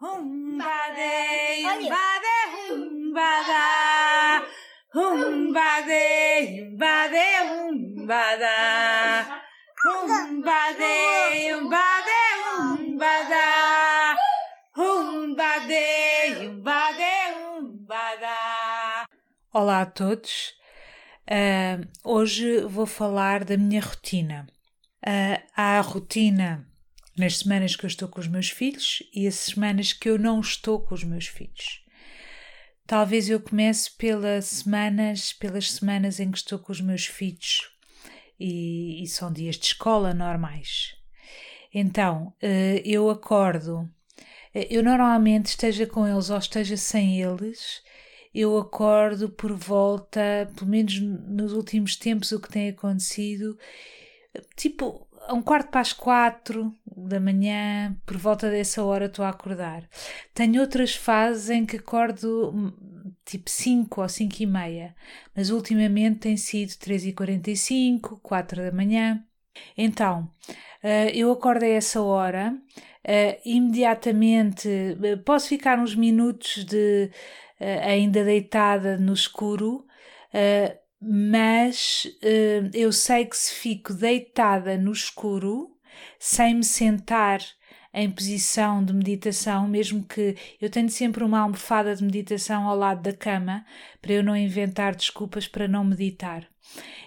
Humbade, humbade, humbada. Humbade, humbade, humbada. Humbade, humbade, humbada. Humbade, humbade, humbada. Olá a todos. Uh, hoje vou falar da minha rotina. Uh, há a rotina nas semanas que eu estou com os meus filhos e as semanas que eu não estou com os meus filhos. Talvez eu comece pelas semanas, pelas semanas em que estou com os meus filhos e, e são dias de escola normais. Então, uh, eu acordo, eu normalmente esteja com eles ou esteja sem eles, eu acordo por volta, pelo menos nos últimos tempos, o que tem acontecido, tipo a um quarto para as quatro da manhã, por volta dessa hora estou a acordar. Tenho outras fases em que acordo hum, tipo 5 ou 5 e meia, mas ultimamente tem sido 3 e 45, 4 da manhã. Então, uh, eu acordo a essa hora, uh, imediatamente uh, posso ficar uns minutos de ainda deitada no escuro, mas uh, eu sei que se fico deitada no escuro, sem me sentar em posição de meditação, mesmo que eu tenho sempre uma almofada de meditação ao lado da cama, para eu não inventar desculpas para não meditar.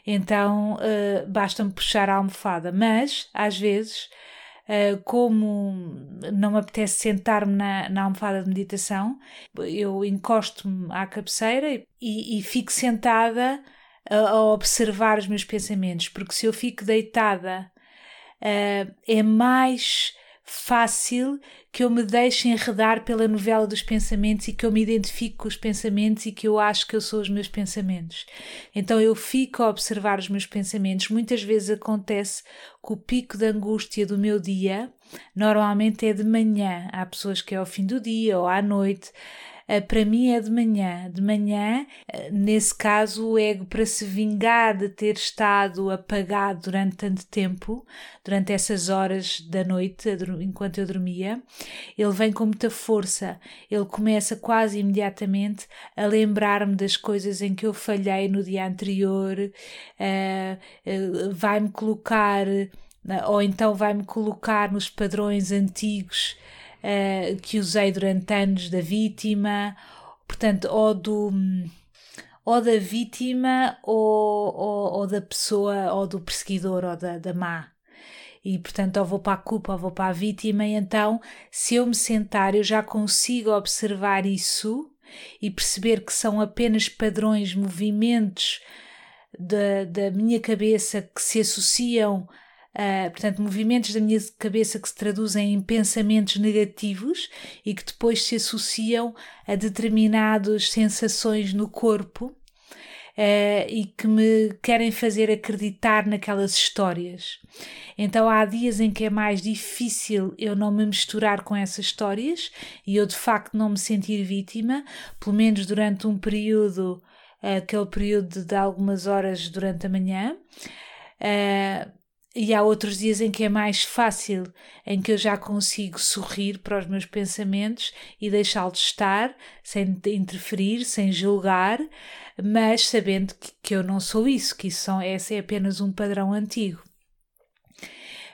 Então uh, basta-me puxar a almofada, mas às vezes. Uh, como não me apetece sentar-me na, na, almofada de meditação, eu encosto-me à cabeceira e, e fico sentada a, a observar os meus pensamentos, porque se eu fico deitada uh, é mais fácil que eu me deixe enredar pela novela dos pensamentos e que eu me identifique com os pensamentos e que eu acho que eu sou os meus pensamentos. Então eu fico a observar os meus pensamentos. Muitas vezes acontece que o pico de angústia do meu dia normalmente é de manhã. Há pessoas que é ao fim do dia ou à noite. Eh, para mim é de manhã. De manhã, eh, nesse caso, o ego, para se vingar de ter estado apagado durante tanto tempo, durante essas horas da noite, enquanto eu dormia, ele vem com muita força. Ele começa quase imediatamente a lembrar-me das coisas em que eu falhei no dia anterior, uh, vai-me colocar, ou então vai-me colocar nos padrões antigos uh, que usei durante anos da vítima, portanto, ou do ou da vítima ou, ou, ou, da pessoa ou do perseguidor ou da, da má. E portanto, ou vou para a culpa ou vou para a vítima, e então, se eu me sentar, eu já consigo observar isso e perceber que são apenas padrões, movimentos da, da minha cabeça que se associam Uh, portanto, movimentos da minha cabeça que se traduzem em pensamentos negativos e que depois se associam a determinadas sensações no corpo uh, e que me querem fazer acreditar naquelas histórias. Então, há dias em que é mais difícil eu não me misturar com essas histórias e eu de facto não me sentir vítima, pelo menos durante um período, uh, aquele período de algumas horas durante a manhã. Uh, e há outros dias em que é mais fácil, em que eu já consigo sorrir para os meus pensamentos e deixá-los estar, sem interferir, sem julgar, mas sabendo que, que eu não sou isso, que isso são, esse é apenas um padrão antigo.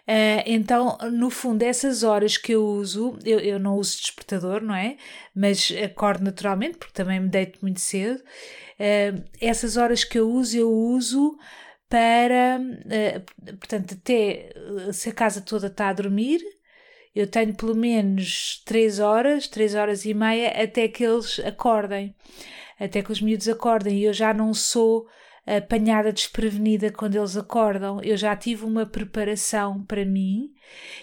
Uh, então, no fundo, essas horas que eu uso, eu, eu não uso despertador, não é? Mas acordo naturalmente, porque também me deito muito cedo. Uh, essas horas que eu uso, eu uso para, uh, portanto, até eh, se a casa toda está a dormir, eu tenho pelo menos 3 horas, 3 horas e meia, até que eles acordem, até que os miúdos acordem, e eu já não sou apanhada desprevenida quando eles acordam, eu já tive uma preparação para mim,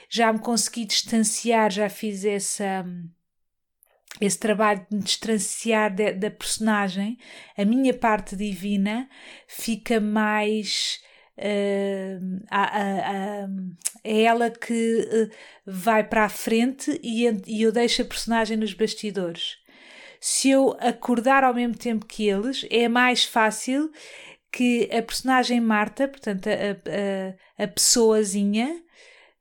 já me consegui distanciar, já fiz essa esse trabalho de me distanciar de, da personagem, a minha parte divina fica mais. Uh, a, a, a, é ela que uh, vai para a frente e, e eu deixo a personagem nos bastidores. Se eu acordar ao mesmo tempo que eles, é mais fácil que a personagem Marta, portanto, a, a, a pessoazinha,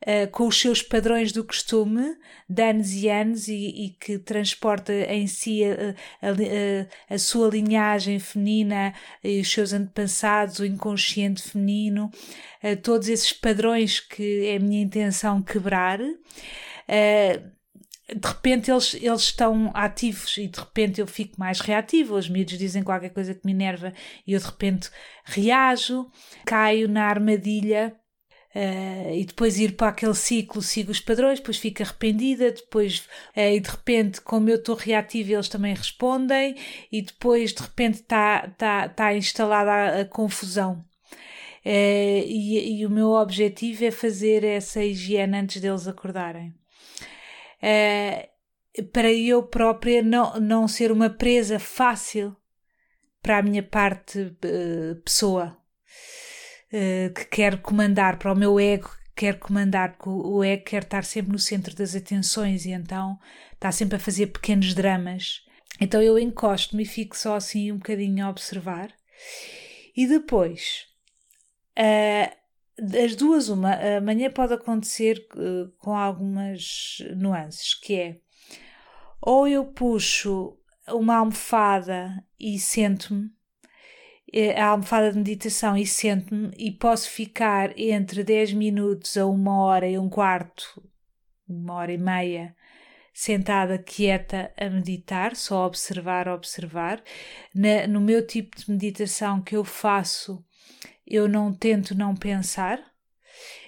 Uh, com os seus padrões do costume de anos e anos e, e que transporta em si a, a, a, a, sua linhagem feminina e os seus antepassados, o inconsciente feminino, uh, todos esses padrões que é a minha intenção quebrar. Uh, de repente eles, eles estão ativos e de repente eu fico mais reativo. Os miúdos dizem qualquer coisa que me enerva e eu de repente reajo, caio na armadilha Uh, e depois ir para aquele ciclo, sigo os padrões, depois fico arrependida, depois uh, e de repente, como eu estou reativa, eles também respondem, e depois de repente está tá, tá instalada a, a confusão. Uh, e, e, o meu objetivo é fazer essa higiene antes deles acordarem. para eu própria não, não ser uma presa fácil para a minha parte pessoa eh, que quer comandar, para o meu ego que quer comandar, porque o ego quer estar sempre no centro das atenções e então está sempre a fazer pequenos dramas. Então eu encosto-me e fico só assim um bocadinho a observar. E depois, uh, das duas, uma, amanhã pode acontecer uh, com algumas nuances, que é ou eu puxo uma almofada e sento-me a almofada de meditação e sento-me e posso ficar entre 10 minutos a uma hora e um quarto, uma hora e meia, sentada quieta a meditar, só observar, observar. Na, no meu tipo de meditação que eu faço, eu não tento não pensar.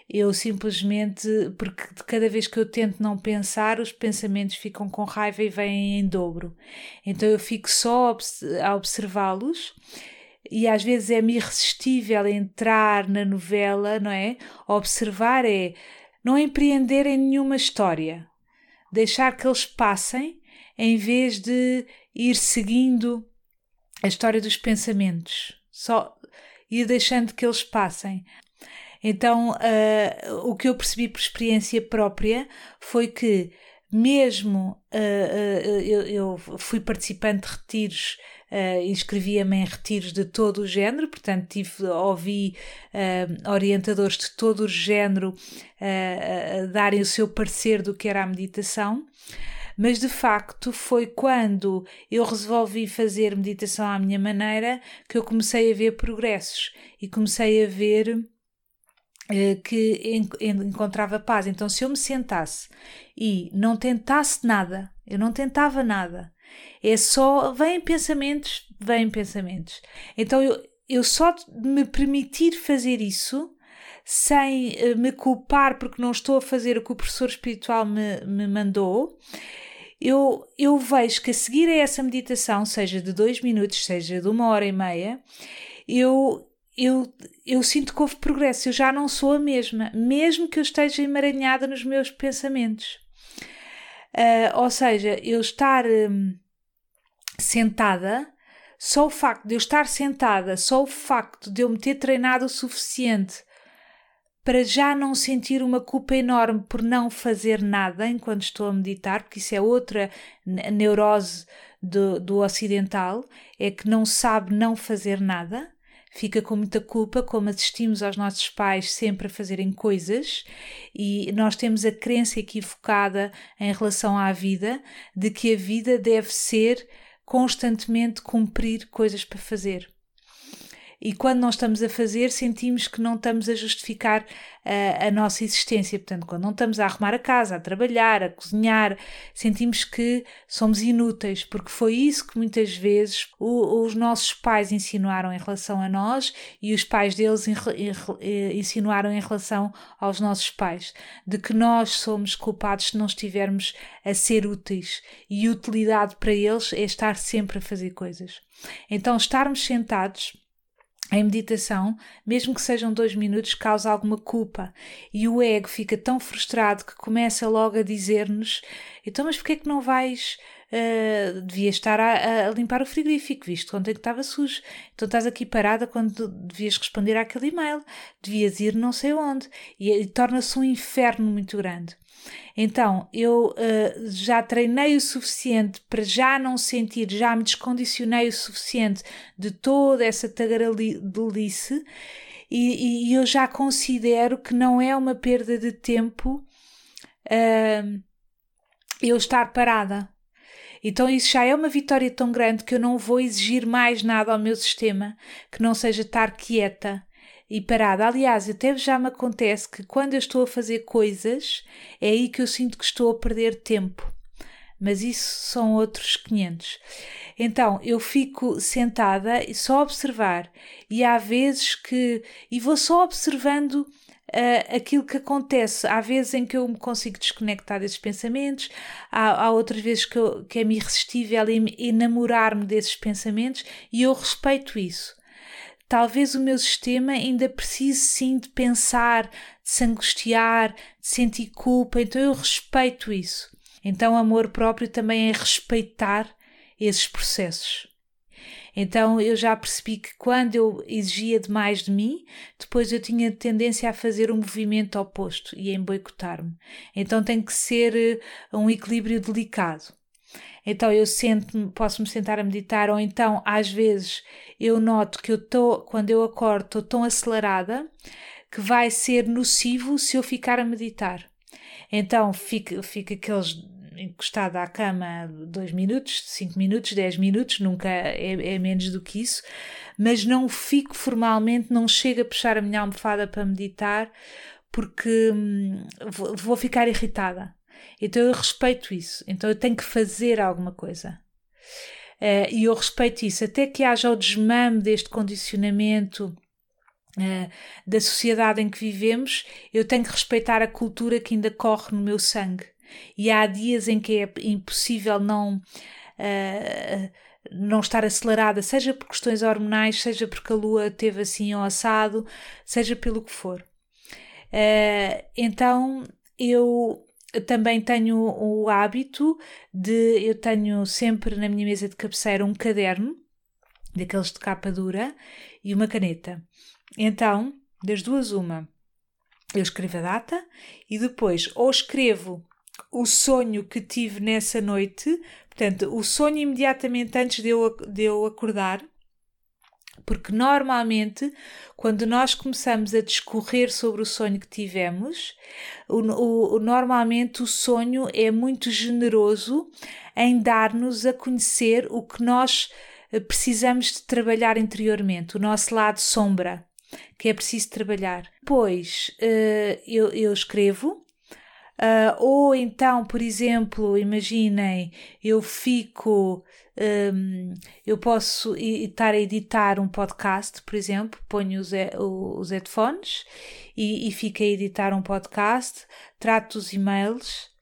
Eu simplesmente, porque de cada vez que eu tento não pensar, os pensamentos ficam com raiva e vêm em dobro. Então eu fico só a observá-los e às vezes é-me irresistível entrar na novela, não é? Observar é não empreender em nenhuma história, deixar que eles passem em vez de ir seguindo a história dos pensamentos, só ir deixando que eles passem. Então, uh, o que eu percebi por experiência própria foi que, mesmo uh, uh, eu, eu, fui participante de retiros uh, inscrevia-me em retiros de todo o género, portanto, tive, ouvi uh, orientadores de todo o género uh, darem o seu parecer do que era a meditação. Mas de facto foi quando eu resolvi fazer meditação à minha maneira que eu comecei a ver progressos e comecei a ver que encontrava paz. Então, se eu me sentasse e não tentasse nada, eu não tentava nada, é só. Vêm pensamentos, vêm pensamentos. Então eu, eu só me permitir fazer isso sem uh, me culpar porque não estou a fazer o que o professor espiritual me, me mandou, eu, eu vejo que a seguir a essa meditação, seja de dois minutos, seja de uma hora e meia, eu, eu, eu sinto que houve progresso, eu já não sou a mesma, mesmo que eu esteja emaranhada nos meus pensamentos. Uh, ou seja, eu estar. Um, sentada, só o facto de eu estar sentada, só o facto de eu me ter treinado o suficiente para já não sentir uma culpa enorme por não fazer nada enquanto estou a meditar, porque isso é outra neurose do, do ocidental, é que não sabe não fazer nada, fica com muita culpa, como assistimos aos nossos pais sempre a fazerem coisas, e nós temos a crença equivocada em relação à vida de que a vida deve ser constantemente cumprir coisas para fazer. E quando não estamos a fazer, sentimos que não estamos a justificar a, a nossa existência. Portanto, quando não estamos a arrumar a casa, a trabalhar, a cozinhar, sentimos que somos inúteis, porque foi isso que muitas vezes o, os nossos pais insinuaram em relação a nós e os pais deles eh, insinuaram em relação aos nossos pais, de que nós somos culpados se não estivermos a ser úteis. E utilidade para eles é estar sempre a fazer coisas. Então, estarmos sentados em meditação, mesmo que sejam dois minutos, causa alguma culpa e o ego fica tão frustrado que começa logo a dizer-nos: então, mas porquê é que não vais? Uh, devia estar a, a, limpar o frigorífico, visto ontem que estava sujo. Então estás aqui parada quando devias responder àquele e-mail, devias ir não sei onde, e, e torna-se um inferno muito grande. Então, eu uh, já treinei o suficiente para já não sentir, já me descondicionei o suficiente de toda essa tagarelice e, e, eu já considero que não é uma perda de tempo uh, eu estar parada. Então isso já é uma vitória tão grande que eu não vou exigir mais nada ao meu sistema que não seja estar quieta e parada. Aliás, até já me acontece que quando eu estou a fazer coisas, é aí que eu sinto que estou a perder tempo. Mas isso são outros 500. Então, eu fico sentada e só observar. E há vezes que. E vou só observando uh, aquilo que acontece. Há vezes em que eu me consigo desconectar desses pensamentos, há, há outras vezes que, eu, que é me irresistível enamorar-me desses pensamentos e eu respeito isso. Talvez o meu sistema ainda precise sim de pensar, de se angustiar, de sentir culpa, então eu respeito isso. Então, amor próprio também é respeitar esses processos. Então eu já percebi que quando eu exigia demais de mim, depois eu tinha tendência a fazer um movimento oposto e a boicotar-me. Então tem que ser eh, um equilíbrio delicado. Então eu sento posso me sentar a meditar, ou então às vezes eu noto que eu estou, quando eu acordo, estou tão acelerada que vai ser nocivo se eu ficar a meditar. Então fica, fica aqueles encostada à cama dois minutos, cinco minutos, dez minutos, nunca é, é, menos do que isso, mas não fico formalmente, não chego a puxar a minha almofada para meditar porque hum, vou ficar irritada. Então eu respeito isso, então eu tenho que fazer alguma coisa. Uh, e eu respeito isso, até que haja o desmame deste condicionamento uh, da sociedade em que vivemos, eu tenho que respeitar a cultura que ainda corre no meu sangue. E há dias em que é impossível não. Uh, não estar acelerada, seja por questões hormonais, seja porque a lua teve assim ou assado, seja pelo que for. Uh, então eu também tenho o hábito de eu tenho sempre na minha mesa de cabeceira um caderno daqueles de capa dura e uma caneta. Então, das duas uma, eu escrevo a data e depois ou escrevo o sonho que tive nessa noite, portanto, o sonho imediatamente antes de eu, de eu acordar, porque normalmente, quando nós começamos a discorrer sobre o sonho que tivemos, o, o, normalmente o sonho é muito generoso em dar-nos a conhecer o que nós eh, precisamos de trabalhar interiormente, o nosso lado sombra, que é preciso trabalhar. Depois eh, eu, eu escrevo Uh, ou então, por exemplo, imaginem, eu fico, um, eu posso estar a editar um podcast, por exemplo, ponho os, os headphones e, e fico a editar um podcast, trato os e-mails.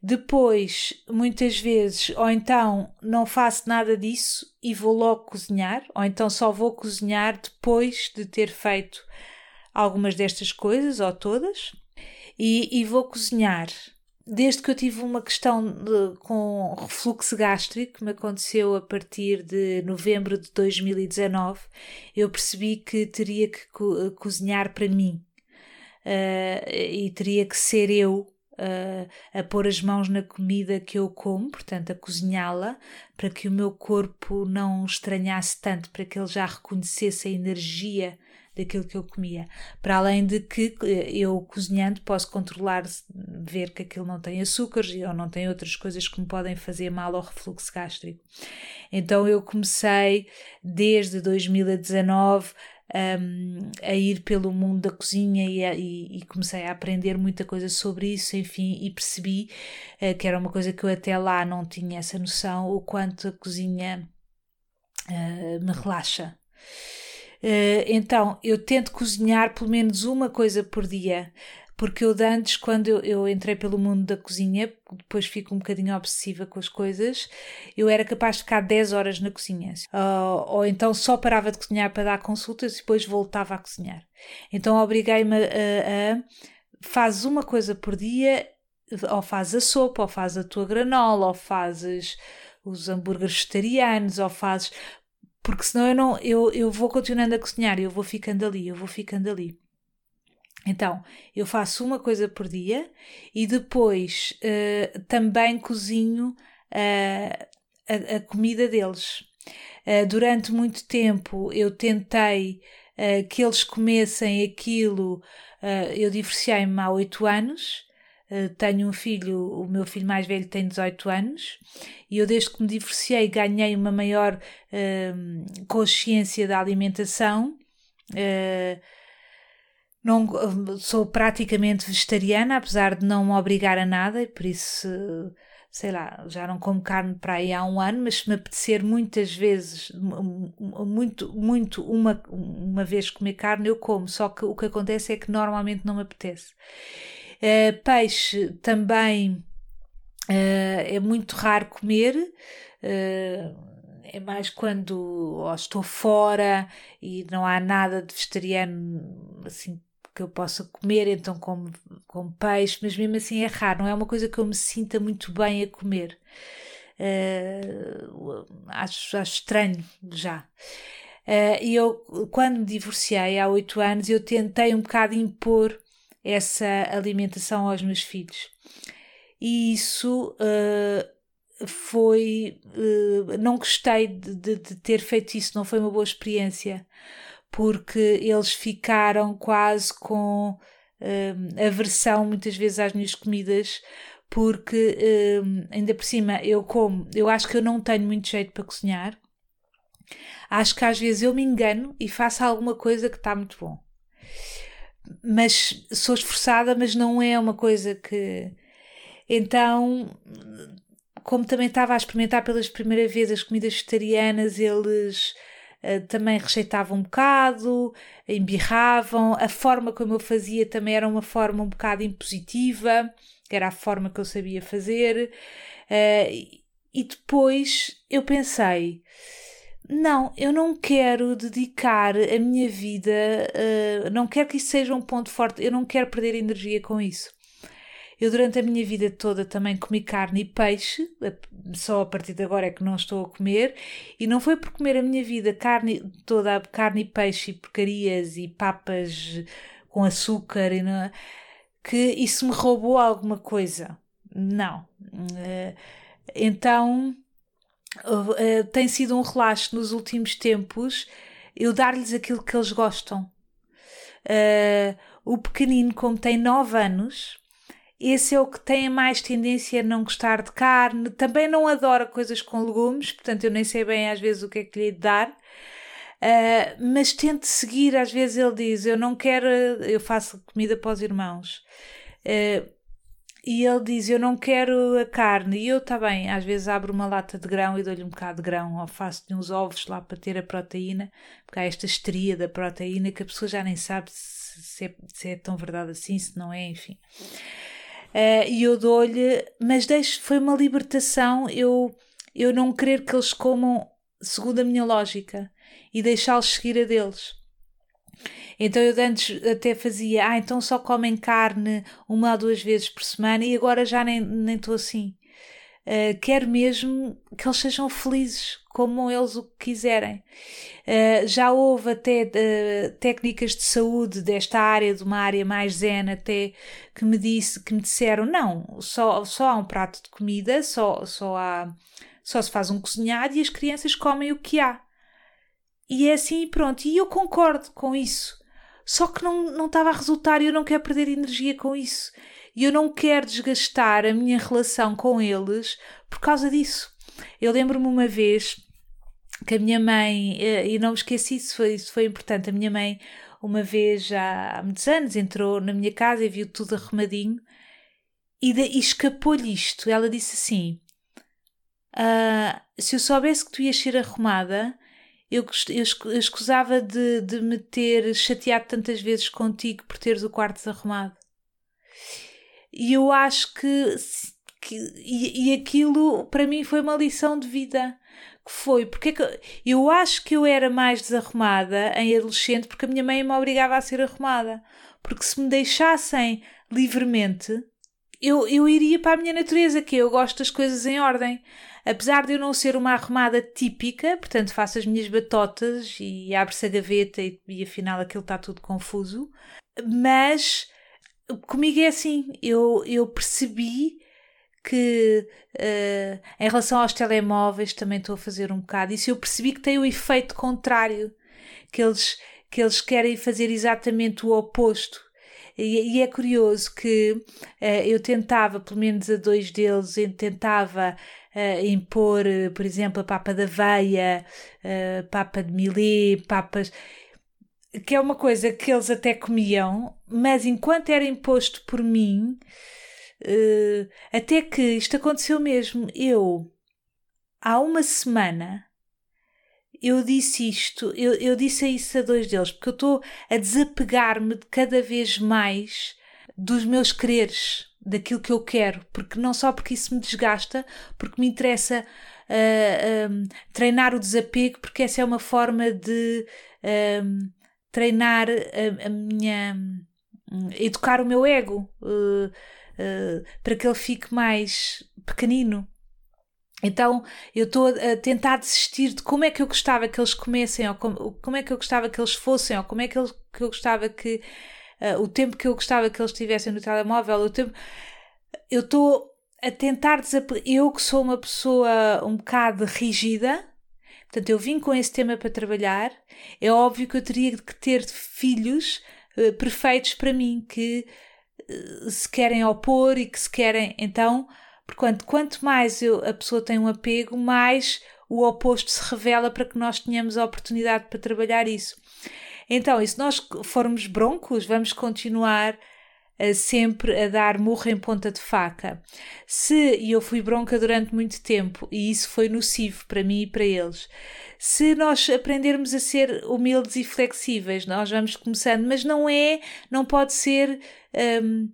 Depois, muitas vezes, ou então não faço nada disso e vou logo cozinhar, ou então só vou cozinhar depois de ter feito algumas destas coisas ou todas e, e vou cozinhar. Desde que eu tive uma questão de, com refluxo gástrico, que me aconteceu a partir de novembro de 2019, eu percebi que teria que co cozinhar para mim. Uh, e teria que ser eu uh, a pôr as mãos na comida que eu como, portanto, a cozinhá-la, para que o meu corpo não estranhasse tanto, para que ele já reconhecesse a energia daquilo que eu comia. Para além de que eh, eu cozinhando posso controlar, ver que aquilo não tem açúcares ou não tem outras coisas que me podem fazer mal ao refluxo gástrico. Então eu comecei desde 2019 um, a ir pelo mundo da cozinha e, a, e, e, comecei a aprender muita coisa sobre isso, enfim, e percebi uh, que era uma coisa que eu até lá não tinha essa noção, o quanto a cozinha uh, me relaxa. Uh, então, eu tento cozinhar pelo menos uma coisa por dia, porque eu de antes, quando eu, eu, entrei pelo mundo da cozinha, depois fico um bocadinho obsessiva com as coisas, eu era capaz de ficar 10 horas na cozinha. Uh, ou então só parava de cozinhar para dar consultas e depois voltava a cozinhar. Então obriguei-me a, a, a fazes uma coisa por dia, ou fazes a sopa, ou fazes a tua granola, ou fazes os hambúrgueres vegetarianos, ou fazes porque senão eu não eu, eu vou continuando a cozinhar, eu vou ficando ali, eu vou ficando ali. Então, eu faço uma coisa por dia e depois uh, também cozinho uh, a, a, comida deles. Uh, durante muito tempo eu tentei que eles comessem aquilo. Eu divorciei-me há oito anos. Uh, tenho um filho, o meu filho mais velho tem 18 anos, e eu, desde que me divorciei, ganhei uma maior consciência da alimentação. não, sou praticamente vegetariana, apesar de não me obrigar a nada, e por isso sei lá, já não como carne para aí há um ano, mas se me apetecer muitas vezes, muito, muito, uma, uma vez comer carne, eu como. Só que o que acontece é que normalmente não me apetece. Uh, peixe também uh, é muito raro comer. Uh, é mais quando estou fora e não há nada de vegetariano assim que eu possa comer, então como, como peixe, mas mesmo assim é raro, não é uma coisa que eu me sinta muito bem a comer. Uh, acho, acho estranho já. Uh, e eu, quando me divorciei há oito anos, eu tentei um bocado impor essa alimentação aos meus filhos. E isso uh, foi. Uh, não gostei de, de, de, ter feito isso, não foi uma boa experiência porque eles ficaram quase com um, aversão muitas vezes às minhas comidas, porque ainda por cima eu como, eu acho que eu não tenho muito jeito para cozinhar. Acho que às vezes eu me engano e faço alguma coisa que está muito bom. Mas sou esforçada, mas não é uma coisa que. Então, como também estava a experimentar pela primeira vez as comidas vegetarianas, eles eh, também rejeitavam um bocado, embirravam, a forma como eu fazia também era uma forma um bocado impositiva, era a forma que eu sabia fazer. Uh, e depois eu pensei, não, eu não quero dedicar a minha vida, uh, não quero que isso seja um ponto forte, eu não quero perder energia com isso. Eu, durante a minha vida toda, também comi carne e peixe, só a partir de agora é que não estou a comer, e não foi por comer a minha vida carne, toda carne e peixe e porcarias e papas com açúcar e não, que isso me roubou alguma coisa. Não. Eh, então, eh, tem sido um relaxo nos últimos tempos eu dar-lhes aquilo que eles gostam. Uh, o pequenino, como tem 9 anos, esse é o que tem mais tendência a não gostar de carne, também não adora coisas com legumes, portanto eu nem sei bem às vezes o que é que lhe dar. Uh, mas tento seguir, às vezes ele diz: Eu não quero, eu faço comida para os irmãos. Uh, e ele diz: Eu não quero a carne. E eu, tá bem, às vezes abro uma lata de grão e dou-lhe um bocado de grão, ou faço-lhe uns ovos lá para ter a proteína, porque há esta estria da proteína que a pessoa já nem sabe se, se, é, se é tão verdade assim, se não é, enfim. Uh, e eu dou-lhe, mas deixo, foi uma libertação eu, eu não querer que eles comam segundo a minha lógica e deixá-los seguir a deles. Então eu antes até fazia, ah, então só comem carne uma ou duas vezes por semana e agora já nem estou assim. Uh, quero mesmo que eles sejam felizes, como eles o que quiserem. Uh, já houve até uh, técnicas de saúde desta área, de uma área mais zen até, que me, disse, que me disseram, não, só, só há um prato de comida, só, só, há, só se faz um cozinhado e as crianças comem o que há. E é assim pronto. E eu concordo com isso. Só que não, não estava a resultar e eu não quero perder energia com isso e eu não quero desgastar a minha relação com eles por causa disso. Eu lembro-me uma vez que a minha mãe, eh, e não me esqueci, isso foi, isso foi importante, a minha mãe, uma vez há muitos anos, entrou na minha casa e viu tudo arrumadinho e, e escapou-lhe isto. Ela disse assim: ah, Se eu soubesse que tu ias ser arrumada, eu, eu, escusava de, de me ter chateado tantas vezes contigo por teres o quarto desarrumado. E eu acho que, que e, e, aquilo para mim foi uma lição de vida. Que foi, porque é que eu acho que eu era mais desarrumada em adolescente porque a minha mãe me obrigava a ser arrumada. Porque se me deixassem livremente, eu, eu iria para a minha natureza, que eu gosto das coisas em ordem. Apesar de eu não ser uma arrumada típica, portanto faço as minhas batotas e abre-se a gaveta e, e afinal aquilo está tudo confuso, mas comigo é assim, eu, eu percebi que uh, em relação aos telemóveis também estou a fazer um bocado isso. Eu percebi que tem o efeito contrário, que eles que eles querem fazer exatamente o oposto. E, e é curioso que uh, eu tentava, pelo menos a dois deles, eu tentava uh, impor, uh, por exemplo, a papa da aveia, papa de milê, papas que é uma coisa que eles até comiam, mas enquanto era imposto por mim, uh, até que isto aconteceu mesmo. Eu, há uma semana, eu disse isto, eu, eu disse isso a dois deles, porque eu estou a desapegar-me de cada vez mais dos meus quereres, daquilo que eu quero, porque não só porque isso me desgasta, porque me interessa uh, um, treinar o desapego, porque essa é uma forma de um, treinar a, a minha. educar o meu ego uh, uh, para que ele fique mais pequenino. Então eu estou a tentar desistir de como é que eu gostava que eles comessem, ou como, como é que eu gostava que eles fossem, ou como é que, que eu gostava que. Uh, o tempo que eu gostava que eles tivessem no telemóvel, o tempo. Eu estou a tentar Eu que sou uma pessoa um bocado rígida, Portanto, eu vim com esse tema para trabalhar. É óbvio que eu teria que ter filhos uh, perfeitos para mim, que uh, se querem opor e que se querem. Então, porquanto, quanto mais eu, a pessoa tem um apego, mais o oposto se revela para que nós tenhamos a oportunidade para trabalhar isso. Então, e se nós formos broncos, vamos continuar sempre a dar murro em ponta de faca. Se, e eu fui bronca durante muito tempo, e isso foi nocivo para mim e para eles, se nós aprendermos a ser humildes e flexíveis, nós vamos começando, mas não é, não pode ser. Um,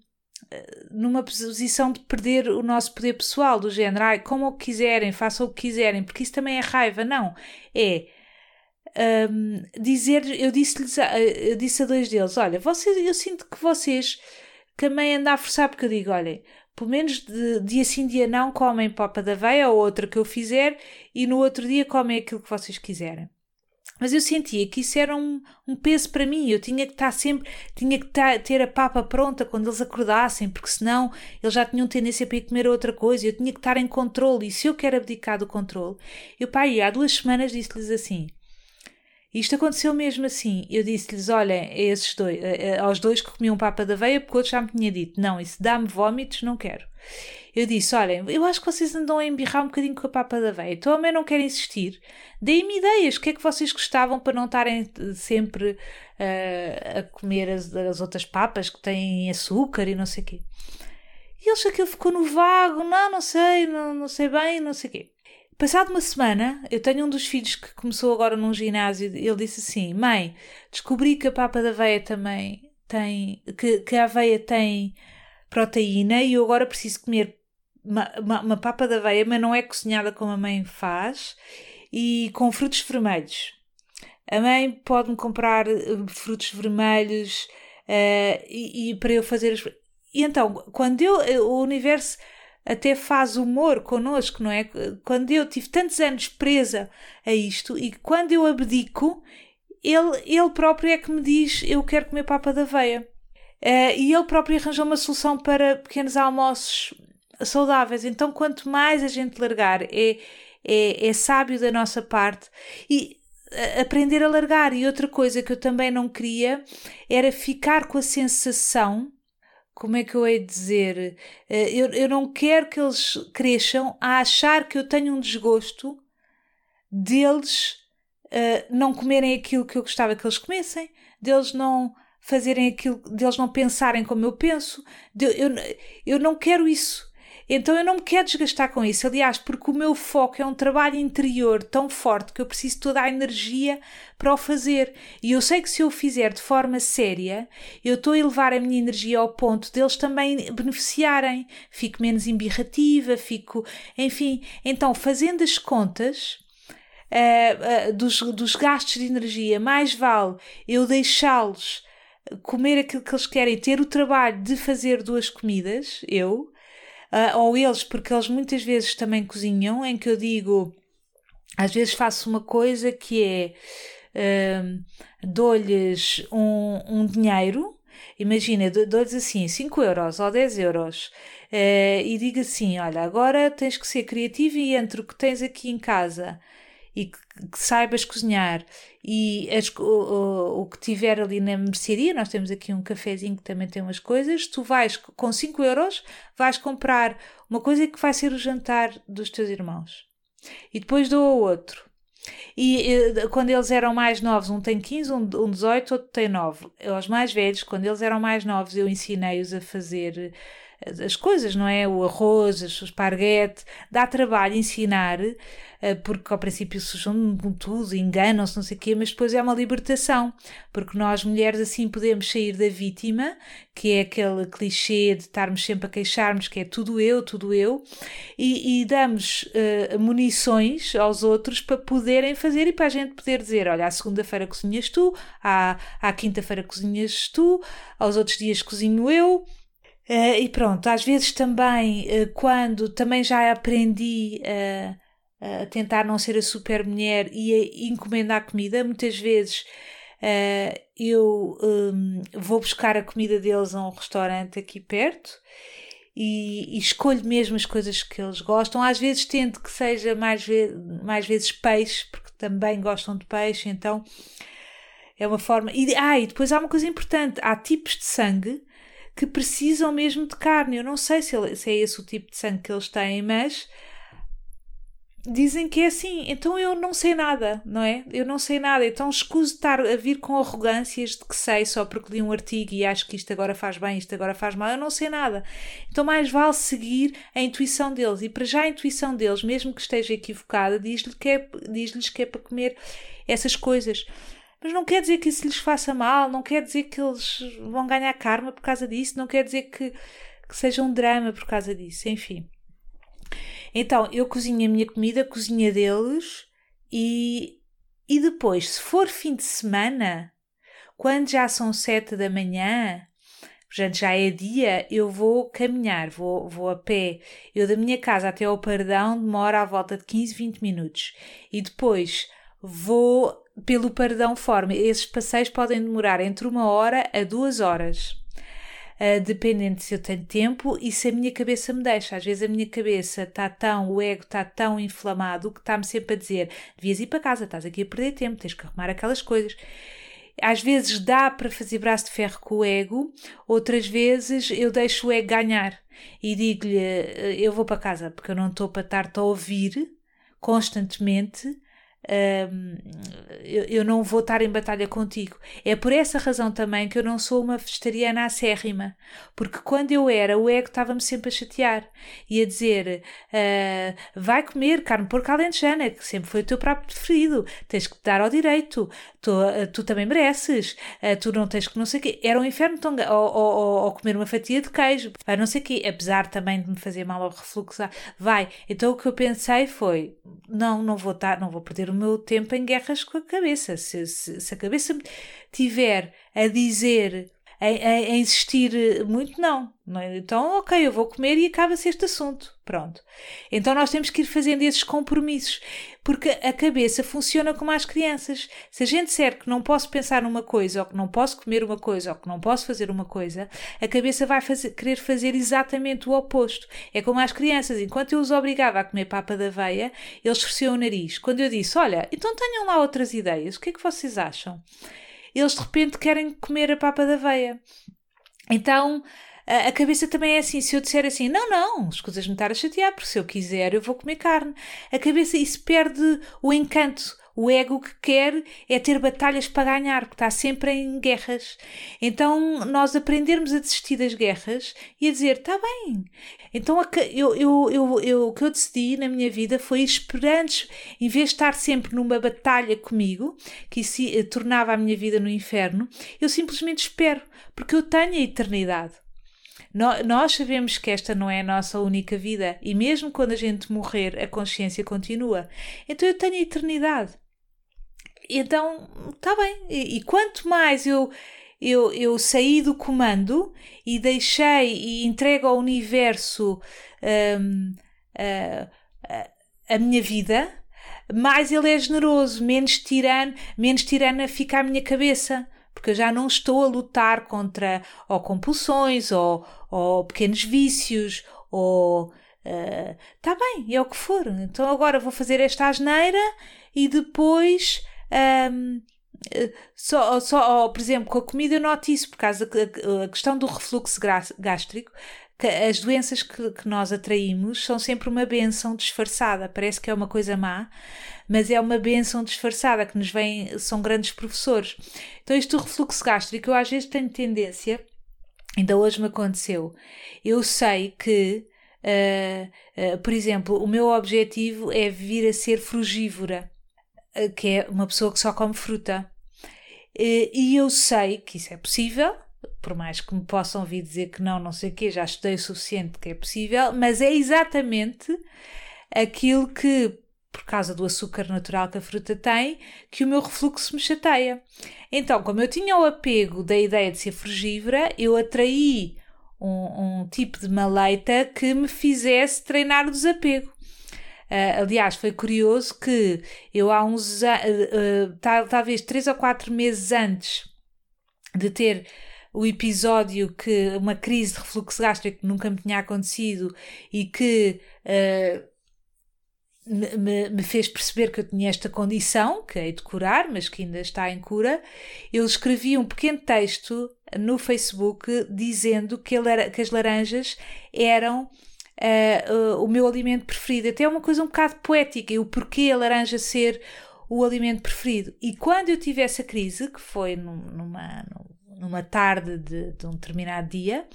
numa posição de perder o nosso poder pessoal, do género, ai, como o quiserem, façam o que quiserem, porque isso também é raiva, não. É um, dizer, eu disse-lhes, eu disse a dois deles: olha, vocês, eu sinto que vocês também anda a forçar, porque eu digo: olhem, pelo menos de dia sim, dia não, comem papa da aveia ou outra que eu fizer e no outro dia comem aquilo que vocês quiserem. Mas eu sentia que isso era um, um peso para mim. Eu tinha que estar sempre, tinha que ter a papa pronta quando eles acordassem, porque senão eles já tinham tendência para ir comer outra coisa. Eu tinha que estar em controle. E se eu quero abdicar do controle, eu, pai, há duas semanas disse-lhes assim: isto aconteceu mesmo assim. Eu disse-lhes: olhem, esses dois, aos dois que comiam papa da aveia, porque outro já me tinha dito: não, isso dá-me vómitos, não quero. Eu disse: olhem, eu acho que vocês andam a embirrar um bocadinho com a papa da aveia, então eu não quero insistir. Deem-me ideias, o que é que vocês gostavam para não estarem sempre uh, a comer as, as, outras papas que têm açúcar e não sei o quê. E eles aquilo ficou no vago: não, não sei, não, não sei bem, não sei o quê. Passado uma semana, eu tenho um dos filhos que começou agora num ginásio. Ele disse assim: Mãe, descobri que a papa da aveia também tem. que, que a aveia tem proteína e eu agora preciso comer uma, uma, uma papa da aveia, mas não é cozinhada como a mãe faz, e com frutos vermelhos. A mãe pode-me comprar eh, frutos vermelhos uh, e, e, para eu fazer. As... E então, quando eu, eh, o universo até faz humor connosco, não é? Quando eu tive tantos anos presa a isto e quando eu abdico, ele, ele próprio é que me diz: Eu quero comer papa da aveia. Uh, e ele próprio arranjou uma solução para pequenos almoços saudáveis. Então, quanto mais a gente largar, é, é, é sábio da nossa parte. E uh, aprender a largar. E outra coisa que eu também não queria era ficar com a sensação como é que eu hei de dizer? Eh, eu, eu não quero que eles cresçam a achar que eu tenho um desgosto deles uh, não comerem aquilo que eu gostava que eles comessem, deles não fazerem aquilo, deles não pensarem como eu penso. De, eu, eu não quero isso. Então eu não me quero desgastar com isso. Aliás, porque o meu foco é um trabalho interior tão forte que eu preciso toda a energia para o fazer. E eu sei que se eu fizer de forma séria, eu estou a elevar a minha energia ao ponto deles também beneficiarem. Fico menos embirrativa, fico. Enfim, então fazendo as contas. Uh, uh, dos, dos gastos de energia, mais vale eu deixá-los comer aquilo que eles querem, ter o trabalho de fazer duas comidas, eu, uh, ou eles, porque eles muitas vezes também cozinham, em que eu digo, às vezes faço uma coisa que é uh, dou-lhes um, um dinheiro, imagina, dou-lhes assim 5 euros ou 10 euros uh, e digo assim: olha, agora tens que ser criativo e entre o que tens aqui em casa e que, que saibas cozinhar e as, o, o, o, que tiver ali na mercearia, nós temos aqui um cafezinho que também tem umas coisas, tu vais com 5 euros, vais comprar uma coisa que vai ser o jantar dos teus irmãos. E depois dou ao outro. E, e quando eles eram mais novos, um tem 15, um, um 18, outro tem 9. Aos mais velhos, quando eles eram mais novos, eu ensinei-os a fazer as coisas, não é? O arroz, o esparguete, dá trabalho ensinar, eh, porque ao princípio sujam tudo, enganam-se, não sei o quê, mas depois é uma libertação, porque nós mulheres assim podemos sair da vítima, que é aquele clichê de estarmos sempre a queixarmos que é tudo eu, tudo eu, e, e damos uh, munições aos outros para poderem fazer e para a gente poder dizer: olha, à segunda-feira cozinhas tu, à, à quinta-feira cozinhas tu, aos outros dias cozinho eu Uh, e pronto, às vezes também, uh, quando também já aprendi uh, a tentar não ser a super mulher e a encomendar comida, muitas vezes eu um, vou buscar a comida deles a um restaurante aqui perto e, e, escolho mesmo as coisas que eles gostam. Às vezes tento que seja mais, ve mais vezes peixe, porque também gostam de peixe, então é uma forma. E, ah, e depois há uma coisa importante: há tipos de sangue que precisam mesmo de carne. Eu não sei se, ele, se é esse o tipo de sangue que eles têm, mas dizem que é assim. Então eu não sei nada, não é? Eu não sei nada. Então escuso estar a vir com arrogâncias de que sei só porque li um artigo e acho que isto agora faz bem, isto agora faz mal. Eu não sei nada. Então mais vale seguir a intuição deles. E para já a intuição deles, mesmo que esteja equivocada, diz-lhes que, é, diz que é para comer essas coisas. Mas não quer dizer que isso lhes faça mal, não quer dizer que eles vão ganhar karma por causa disso, não quer dizer que, que seja um drama por causa disso, enfim. Então, eu cozinho a minha comida, a deles e, e depois, se for fim de semana, quando já são sete da manhã, portanto já é dia, eu vou caminhar, vou, vou a pé. Eu da minha casa até ao Pardão demora à volta de 15, 20 minutos. E depois vou pelo Pardão Forma. Esses passeios podem demorar entre uma hora a duas horas. Uh, dependendo se eu tenho tempo e se a minha cabeça me deixa. Às vezes a minha cabeça está tão, o ego está tão inflamado que está-me sempre a dizer: devias ir para casa, estás aqui a perder tempo, tens que arrumar aquelas coisas. Às vezes dá para fazer braço de ferro com o ego, outras vezes eu deixo o ego ganhar e digo-lhe: eu vou para casa porque eu não estou para estar-te a ouvir constantemente um, eu, eu, não vou estar em batalha contigo. É por essa razão também que eu não sou uma vegetariana acérrima, porque quando eu era, o ego estava-me sempre a chatear e a dizer: uh, vai comer carne porca alentejana, que sempre foi o teu prato preferido, tens que te dar ao direito, tu, uh, tu também mereces, uh, tu não tens que não sei o quê. Era um inferno tão ou, ou, ou, comer uma fatia de queijo, vai não sei o quê, apesar também de me fazer mal ao refluxo. Vai. Então o que eu pensei foi: não, não vou estar, não vou perder o meu tempo em guerras com a cabeça. Se, se, se a cabeça tiver a dizer, a, a, a insistir muito, não. é? Então, ok, eu vou comer e acaba-se este assunto. Pronto. Então nós temos que ir fazendo esses compromissos, porque a cabeça funciona como as crianças. Se a gente disser que não posso pensar numa coisa, ou que não posso comer uma coisa, ou que não posso fazer uma coisa, a cabeça vai fazer, querer fazer exatamente o oposto. É como as crianças. Enquanto eu os obrigava a comer papa da aveia, eles torciam o nariz. Quando eu disse, olha, então tenham lá outras ideias, o que é que vocês acham? Eles de repente querem comer a papa da aveia. Então, a cabeça também é assim. Se eu disser assim, não, não, escusas-me estar a chatear, porque se eu quiser eu vou comer carne. A cabeça, isso perde o encanto. O ego que quer é ter batalhas para ganhar, porque está sempre em guerras. Então, nós aprendermos a desistir das guerras e a dizer, está bem. Então, eu, eu, eu, eu, o que eu decidi na minha vida foi esperando, em vez de estar sempre numa batalha comigo, que isso eh, tornava a minha vida no inferno, eu simplesmente espero, porque eu tenho a eternidade. Nós sabemos que esta não é a nossa única vida e mesmo quando a gente morrer, a consciência continua. Então eu tenho a eternidade. Então, está bem. E, e, quanto mais eu, eu, eu saí do comando e deixei e entrego ao universo um, a, a, a minha vida, mais ele é generoso, menos tirano, menos tirana fica a minha cabeça porque eu já não estou a lutar contra ou compulsões ou, ou pequenos vícios ou Está uh, bem, é o que for. Então agora vou fazer esta asneira e depois. Um, só, só, por exemplo, com a comida eu noto isso, por causa da questão do refluxo gástrico, que as doenças que, que, nós atraímos são sempre uma benção disfarçada. Parece que é uma coisa má, mas é uma benção disfarçada que nos vem, são grandes professores. Então, isto do refluxo gástrico, eu às vezes tenho tendência, ainda hoje me aconteceu, eu sei que Uh, uh, por exemplo, o meu objetivo é vir a ser frugívora, que é uma pessoa que só come fruta. e eu sei que isso é possível, por mais que me possam vir dizer que não, não sei o quê, já estudei o suficiente que é possível, mas é exatamente aquilo que, por causa do açúcar natural que a fruta tem, que o meu refluxo me chateia. Então, como eu tinha o apego da ideia de ser frugívora, eu atraí um, um tipo de maleita que me fizesse treinar o desapego. Uh, aliás, foi curioso que eu há uns uh, uh, talvez três ou quatro meses antes de ter o episódio que uma crise de refluxo gástrico que nunca me tinha acontecido e que me, me, fez perceber que eu tinha esta condição, que hei de curar, mas que ainda está em cura, eu escrevi um pequeno texto no Facebook dizendo que, que as laranjas eram uh, uh, o meu alimento preferido. Até é uma coisa um bocado poética, e o porquê a laranja ser o alimento preferido. E quando eu tive essa crise, que foi numa, numa tarde de, de um determinado dia,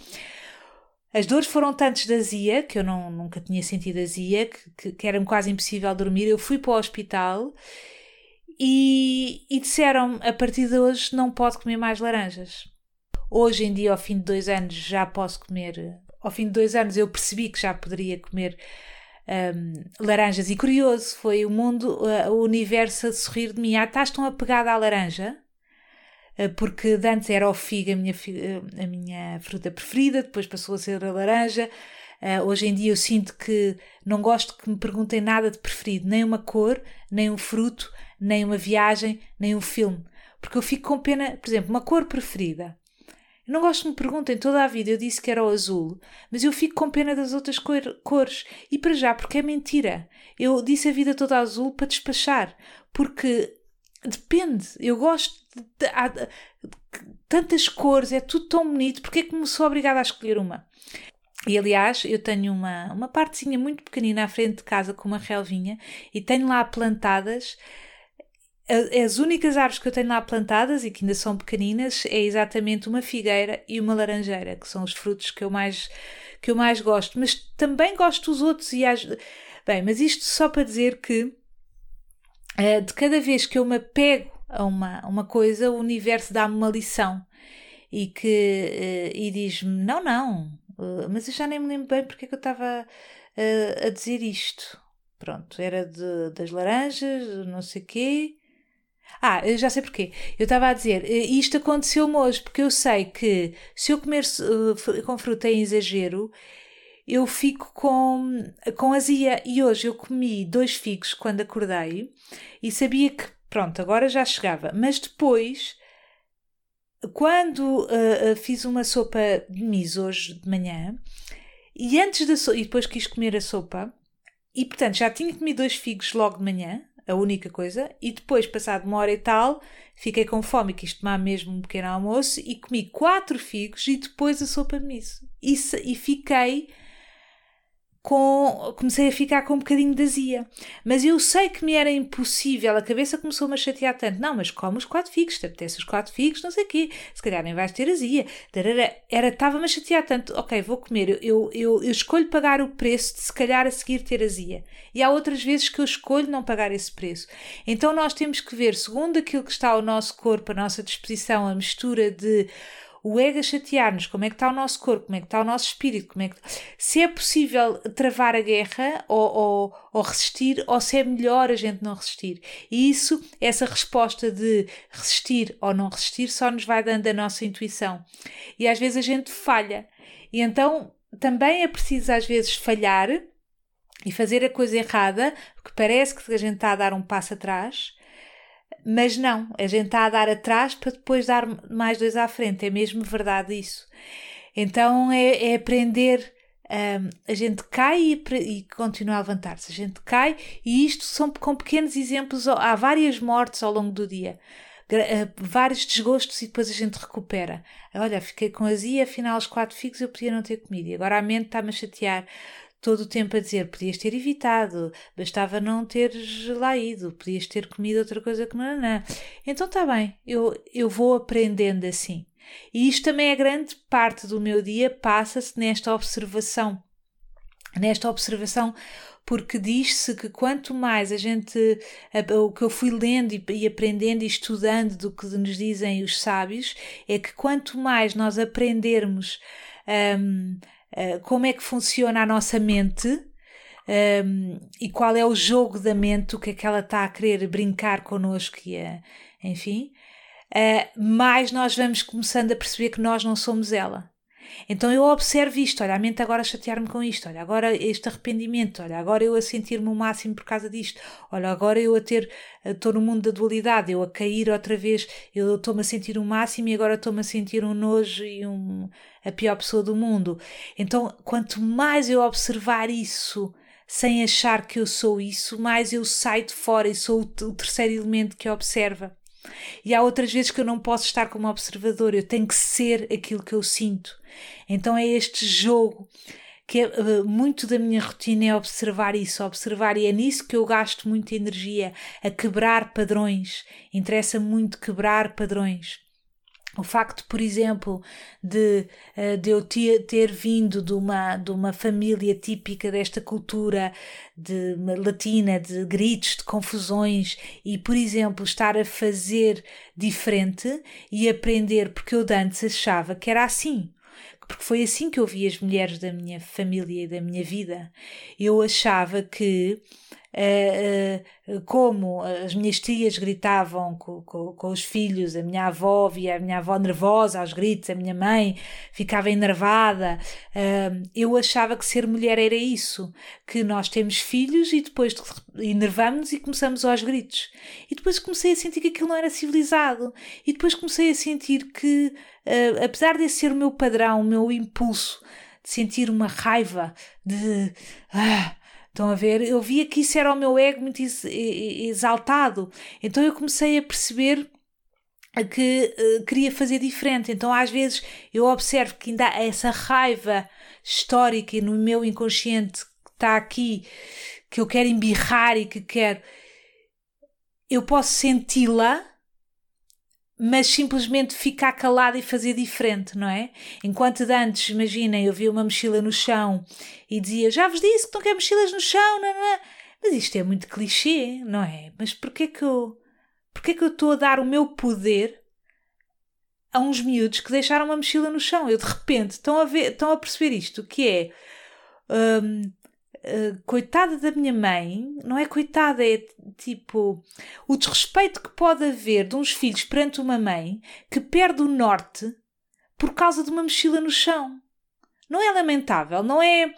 as dores foram tantas de azia, que eu não, nunca tinha sentido azia, que, que, que era quase impossível dormir. Eu fui para o hospital e, e disseram a partir de hoje não pode comer mais laranjas. Hoje em dia, ao fim de dois anos, já posso comer. Ao fim de dois anos, eu percebi que já poderia comer um, laranjas. E curioso, foi o mundo, uh, o universo a sorrir de mim. Ah, estás tão apegada à laranja? Eh, porque antes era o figo a minha, eh, a minha fruta preferida, depois passou a ser a laranja. Uh, hoje em dia eu sinto que não gosto que me perguntem nada de preferido, nem uma cor, nem um fruto, nem uma viagem, nem um filme. Porque eu fico com pena, por exemplo, uma cor preferida. Não gosto que me perguntem toda a vida, eu disse que era o azul, mas eu fico com pena das outras cor, cores. E para já, porque é mentira. Eu disse a vida toda azul para despachar, porque depende. Eu gosto de, há, de, tantas cores, é tudo tão bonito, porque é que me sou obrigada a escolher uma? E aliás, eu tenho uma, uma partezinha muito pequenina à frente de casa com uma relvinha e tenho lá plantadas. As únicas árvores que eu tenho lá plantadas e que ainda são pequeninas é exatamente uma figueira e uma laranjeira, que são os frutos que eu mais, que eu mais gosto. Mas também gosto dos outros e as... Bem, mas isto só para dizer que uh, de cada vez que eu me apego a uma, uma coisa, o universo dá-me uma lição e que uh, e diz-me: não, não, uh, mas eu já nem me lembro bem porque é que eu estava uh, a dizer isto. Pronto, era de, das laranjas, não sei quê. Ah, já sei porquê. Eu estava a dizer, isto aconteceu-me hoje, porque eu sei que se eu comer com fruta em exagero, eu fico com, com azia. E hoje eu comi dois figos quando acordei e sabia que Pronto, agora já chegava. Mas depois, quando uh, uh, fiz uma sopa de miso hoje de manhã, e antes da sopa, e depois quis comer a sopa, e portanto já tinha comido dois figos logo de manhã, a única coisa, e depois, passado uma hora e tal, fiquei com fome quis tomar mesmo um pequeno almoço e comi quatro figos e depois a sopa de miso. E, e fiquei com, comecei a ficar com um bocadinho de azia. Mas eu sei que me era impossível, a cabeça começou-me a chatear tanto. Não, mas come os quatro figos, te apetece os quatro figos, não sei o quê, se calhar nem vais ter azia. Era, estava-me a chatear tanto. Ok, vou comer, eu, eu, eu escolho pagar o preço de se calhar a seguir ter azia. E há outras vezes que eu escolho não pagar esse preço. Então nós temos que ver, segundo aquilo que está ao nosso corpo, a nossa disposição, a mistura de o ego a chatear-nos, como é que está o nosso corpo, como é que está o nosso espírito, como é que... se é possível travar a guerra ou, ou, ou resistir, ou se é melhor a gente não resistir. E isso, essa resposta de resistir ou não resistir, só nos vai dando a nossa intuição. E às vezes a gente falha. E então também é preciso às vezes falhar e fazer a coisa errada, porque parece que a gente está a dar um passo atrás, mas não, a gente está a dar atrás para depois dar mais dois à frente, é mesmo verdade isso. Então é, é aprender um, a gente cai e, e continua a levantar-se, a gente cai, e isto são com pequenos exemplos, há várias mortes ao longo do dia. Uh, vários desgostos e depois a gente recupera. Olha, fiquei com azia, afinal os quatro figos eu podia não ter comido e agora a mente está-me a chatear todo o tempo a dizer podias ter evitado, bastava não teres lá ido, podias ter comido outra coisa que não, não. Então está bem, eu, eu vou aprendendo assim. E isto também é grande parte do meu dia, passa-se nesta observação. Nesta observação, porque diz-se que quanto mais a gente, o que eu fui lendo e aprendendo e estudando do que nos dizem os sábios, é que quanto mais nós aprendermos um, uh, como é que funciona a nossa mente, um, e qual é o jogo da mente, o que é que ela está a querer brincar connosco e a, enfim, uh, mais nós vamos começando a perceber que nós não somos ela. Então eu observo isto, olha, a mente agora a chatear-me com isto, olha, agora este arrependimento, olha, agora eu a sentir-me o máximo por causa disto, olha, agora eu a ter, estou no mundo da dualidade, eu a cair outra vez, eu estou-me a sentir o máximo e agora estou-me a sentir um nojo e um, a pior pessoa do mundo. Então, quanto mais eu observar isso, sem achar que eu sou isso, mais eu saio de fora e sou o terceiro elemento que observa. E há outras vezes que eu não posso estar como observador, eu tenho que ser aquilo que eu sinto. Então é este jogo que é, uh, muito da minha rotina é observar isso, observar, e é nisso que eu gasto muita energia, a quebrar padrões. Interessa muito quebrar padrões. O facto, por exemplo, de, eh, de eu ter, vindo de uma, de uma família típica desta cultura de, latina, de gritos, de confusões, e, por exemplo, estar a fazer diferente e aprender, porque eu antes achava que era assim porque foi assim que eu vi as mulheres da minha família e da minha vida. Eu achava que como as minhas tias gritavam com, com, com, os filhos, a minha avó via a minha avó nervosa aos gritos, a minha mãe ficava enervada. Uh, eu achava que ser mulher era isso, que nós temos filhos e depois enervamos e começamos aos gritos. E depois comecei a sentir que aquilo não era civilizado. E depois comecei a sentir que, apesar de ser o meu padrão, o meu impulso de sentir uma raiva, de. Ah, Estão a ver? Eu via que isso era o meu ego muito exaltado. Então eu comecei a perceber que uh, queria fazer diferente. Então, às vezes, eu observo que ainda há essa raiva histórica no meu inconsciente que está aqui, que eu quero embirrar e que quero. Eu posso senti-la mas simplesmente ficar calada e fazer diferente, não é? Enquanto de antes, imaginem, eu via uma mochila no chão e dizia, já vos disse que não quer mochilas no chão, não, não. mas isto é muito clichê, não é? Mas porquê que eu, porquê que eu estou a dar o meu poder a uns miúdos que deixaram uma mochila no chão? Eu de repente, estão a ver, estão a perceber isto, que é... Um, eh, coitada da minha mãe, não é coitada, é tipo o desrespeito que pode haver de uns filhos perante uma mãe que perde o norte por causa de uma mochila no chão. Não é lamentável, não é.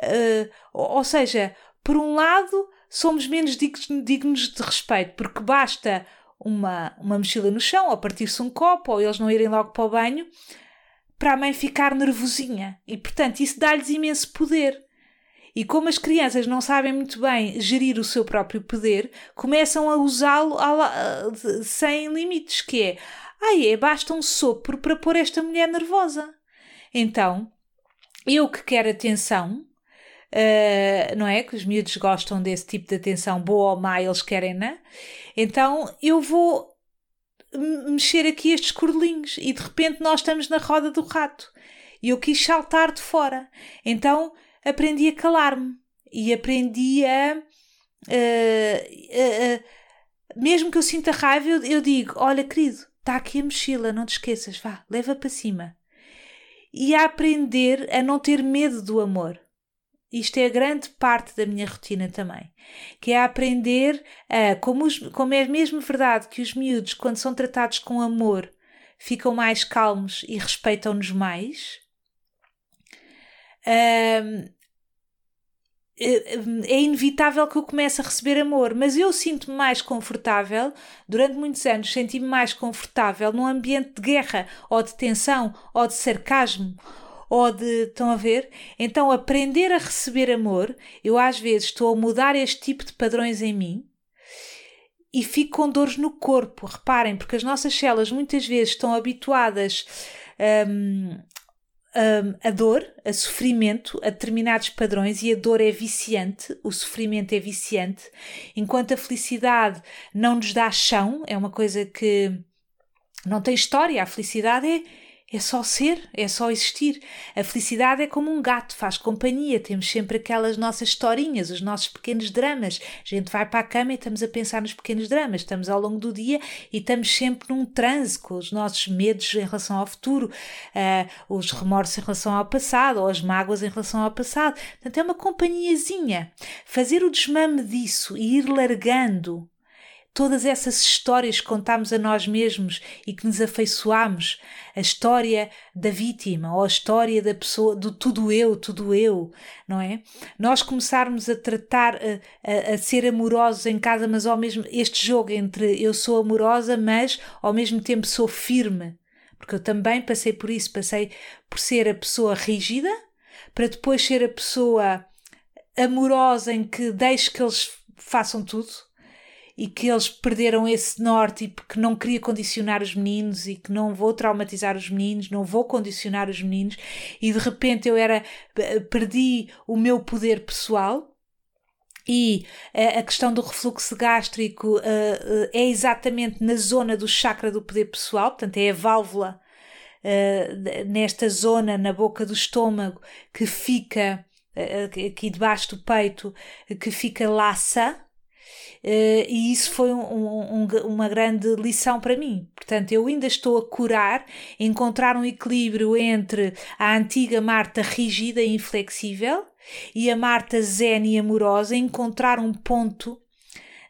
Uh, ou seja, por um lado, somos menos dignos de respeito, porque basta uma, uma mochila no chão, ou partir-se um copo, ou eles não irem logo para o banho, para a mãe ficar nervosinha. E, portanto, isso dá-lhes imenso poder. E como as crianças não sabem muito bem gerir o seu próprio poder, começam a usá-lo sem limites, que é, ai, é, basta um sopro para pôr esta mulher nervosa. Então, eu que quero atenção, uh, não é? Que os miúdos gostam desse tipo de atenção, boa ou má, eles querem, né? Então, eu vou mexer aqui estes cordelinhos e de repente nós estamos na roda do rato. E eu quis saltar de fora. Então, aprendi a calar-me e aprendi a, mesmo que eu sinta raiva, eu, eu digo: Olha, querido, está aqui a mochila, não te esqueças, vá, leva para cima. E a aprender a não ter medo do amor. Isto é a grande parte da minha rotina também. Que é aprender a, como, os, como é mesmo verdade que os miúdos, quando são tratados com amor, ficam mais calmos e respeitam-nos mais, é inevitável que eu comece a receber amor, mas eu sinto-me mais confortável, durante muitos anos senti-me mais confortável num ambiente de guerra, ou de tensão, ou de sarcasmo, ou de. Estão a ver? Então, aprender a receber amor, eu às vezes estou a mudar este tipo de padrões em mim e fico com dores no corpo. Reparem, porque as nossas células muitas vezes estão habituadas um, um, a dor, a sofrimento, a determinados padrões e a dor é viciante, o sofrimento é viciante, enquanto a felicidade não nos dá chão, é uma coisa que não tem história, a felicidade é é só ser, é só existir. A felicidade é como um gato, faz companhia. Temos sempre aquelas nossas historinhas, os nossos pequenos dramas. A gente vai para a cama e estamos a pensar nos pequenos dramas. Estamos ao longo do dia e estamos sempre num transe com os nossos medos em relação ao futuro, uh, os remorsos em relação ao passado ou as mágoas em relação ao passado. Portanto, é uma companhiazinha. Fazer o desmame disso e ir largando todas essas histórias que contámos a nós mesmos e que nos afeiçoámos, a história da vítima ou a história da pessoa, do tudo eu, tudo eu, não é? Nós começarmos a tratar, a, a, a ser amorosos em casa, mas ao mesmo este jogo entre eu sou amorosa, mas ao mesmo tempo sou firme, porque eu também passei por isso, passei por ser a pessoa rígida, para depois ser a pessoa amorosa em que deixo que eles façam tudo e que eles perderam esse norte e porque não queria condicionar os meninos e que não vou traumatizar os meninos, não vou condicionar os meninos. E de repente eu era perdi o meu poder pessoal. E uh, a questão do refluxo gástrico uh, é exatamente na zona do chakra do poder pessoal, portanto é a válvula nesta zona na boca do estômago que fica aqui debaixo do peito que fica laça Uh, e isso foi um, um, uma grande lição para mim. Portanto, eu ainda estou a curar, encontrar um equilíbrio entre a antiga Marta rígida e inflexível e a Marta zen e amorosa, encontrar um ponto